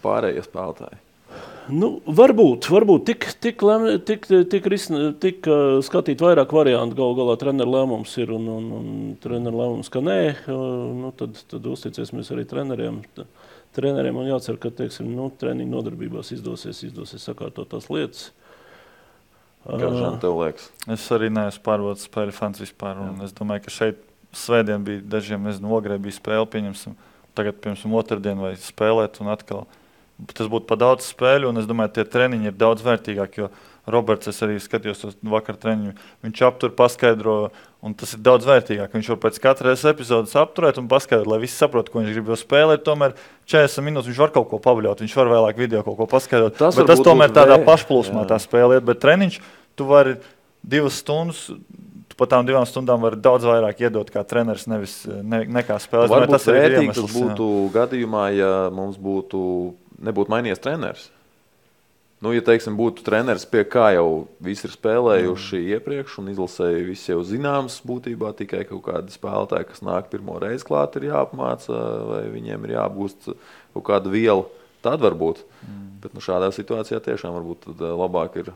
pārējie spēlētāji. Nu, varbūt, varbūt tik, tik, tik, tik, risna, tik uh, skatīt vairāk variantu. Galu galā treneru lēmums ir un, un, un treneru lēmums, ka nē, uh, nu, tad, tad uzticēsimies arī treneriem. Treneriem man jācer, ka teiksim, nu, treniņu nodarbībās izdosies, izdosies sakārtot tās lietas. Kā žan tev liekas? Es arī neesmu pārbaudījis spēļu fans vispār. Es domāju, ka šeit svētdien bija dažiem, nezinu, ogrē bija spēle, pieņemsim, tagad, piemēram, otrdien vai spēlēt un atkal tas būtu pa daudz spēļu, un es domāju, tie treniņi ir daudz vērtīgāki. Roberts, es arī skatījos to vakar treniņu. Viņš aptur, paskaidro, un tas ir daudz vērtīgāk. Viņš var pēc katras epizodes apturēt un paskaidrot, lai visi saprotu, ko viņš grib. Jo spēlēt, tomēr 40 minūtes viņš var kaut ko pavaļot, viņš var vēlāk video kaut ko paskaidrot. Tas, bet tas tomēr tādā pašplūsmā tā spēlē, bet treniņš tu vari divas stundas pa tām divām stundām var daudz vairāk iedot kā treneris, nevis ne, nekā spēlētājs. Tas vērtīgi tas būtu jā. gadījumā, ja mums būtu, nebūtu mainījies treneris. Nu, ja teiksim, būtu treneris, pie kā jau visi ir spēlējuši mm. iepriekš, un izlasēji visi jau zināms, būtībā tikai kaut kādi spēlētāji, kas nāk pirmo reizi klāt, ir jāapmāca, vai viņiem ir jāapgūst kaut kāda viela, tad varbūt. Mm. Bet nu, šādā situācijā tiešām varbūt eh, labāk ir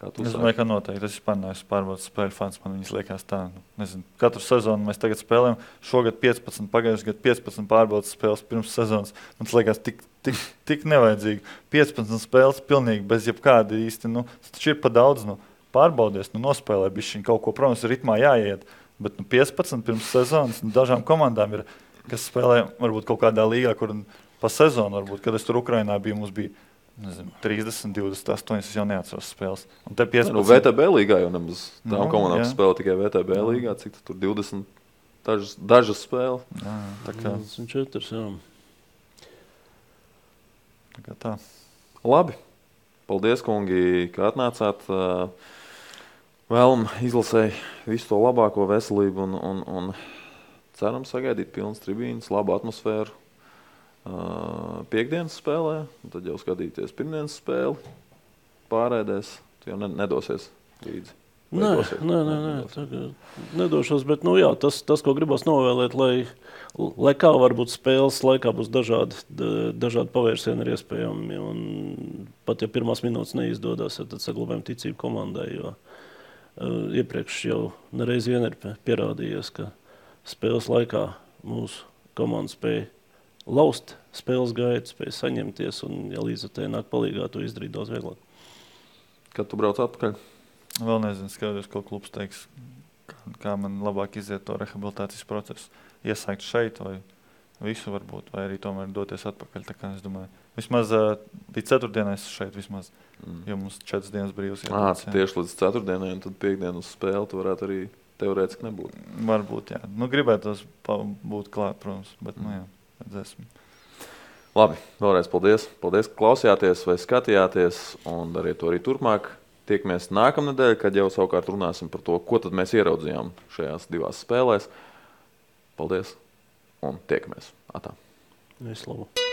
Es domāju, ka noteikti. Es vispār neesmu pārbaudījis spēļu fans. Man viņas liekas tā, nu, nezinu, katru sezonu mēs tagad spēlējam. Šogad 15, pagājušajā gadā 15 pārbaudas spēles pirms sezonas. Man tas liekas tik, tik, tik nevajadzīgi. 15 spēles pilnīgi bez jebkāda īsti. Nu, tas ir pa daudz. Nu, pārbaudies, nu, nospēlē bišķiņu kaut ko. Protams, ritmā jāiet. Bet nu, 15 pirms sezonas nu, dažām komandām ir, kas spēlē varbūt kaut kādā līgā, kur pa sezonu, varbūt, kad es tur Ukrainā biju, mums bija nezinu, 30, 28. Es jau neatceros spēles. Un te 15. Nu, VTB līgā jau nemaz tām no, komandām spēlē tikai VTB jā. līgā. Cik tur 20? Dažas, dažas spēles. Jā, tā kā 24. Jā. Tā. Labi. Paldies, kungi, ka atnācāt. Vēlam izlasēji visu to labāko veselību un, un, un ceram sagaidīt pilnas tribīnes, labu atmosfēru piekdienas spēlē, tad jau skatīties pirmdienas spēli, pārēdēs, jau nedosies līdzi. Nē, nē, nē, nē, nedošos, bet nu, jā, tas, tas, ko gribas novēlēt, lai, lai kā varbūt spēles laikā būs dažādi, dažādi pavērsieni ir iespējami. Un pat ja pirmās minūtes neizdodas, tad saglabājam ticību komandai. Jo, uh, iepriekš jau nereiz vien ir pierādījies, ka spēles laikā mūsu komanda spēja laust spēles gaitu, spēj saņemties. Un, ja līdz ar to nāk palīdzīgā, to izdarīt daudz vieglāk. Kad tu brauc atpakaļ? Vēl nezinu, skatos, ko klubs teiks, kā, kā man labāk iziet to rehabilitācijas procesu. Iesākt šeit vai visu varbūt, vai arī tomēr doties atpakaļ. Tā kā es domāju, vismaz līdz ceturtdienai es šeit vismaz, mm. jo mums četras dienas brīvs. Ah, tieši līdz ceturtdienai, un tad piekdienas spēle tu varētu arī teorētiski nebūt. Varbūt, jā. Nu, gribētu būt klāt, protams, bet, mm. nu jā redzēsim. Labi, vēlreiz paldies. Paldies, ka klausījāties vai skatījāties, un dariet to arī turpmāk. Tiekamies nākamnedēļ, kad jau savukārt runāsim par to, ko mēs ieraudzījām šajās divās spēlēs. Paldies un tiekamies! Atā. Vislabāk!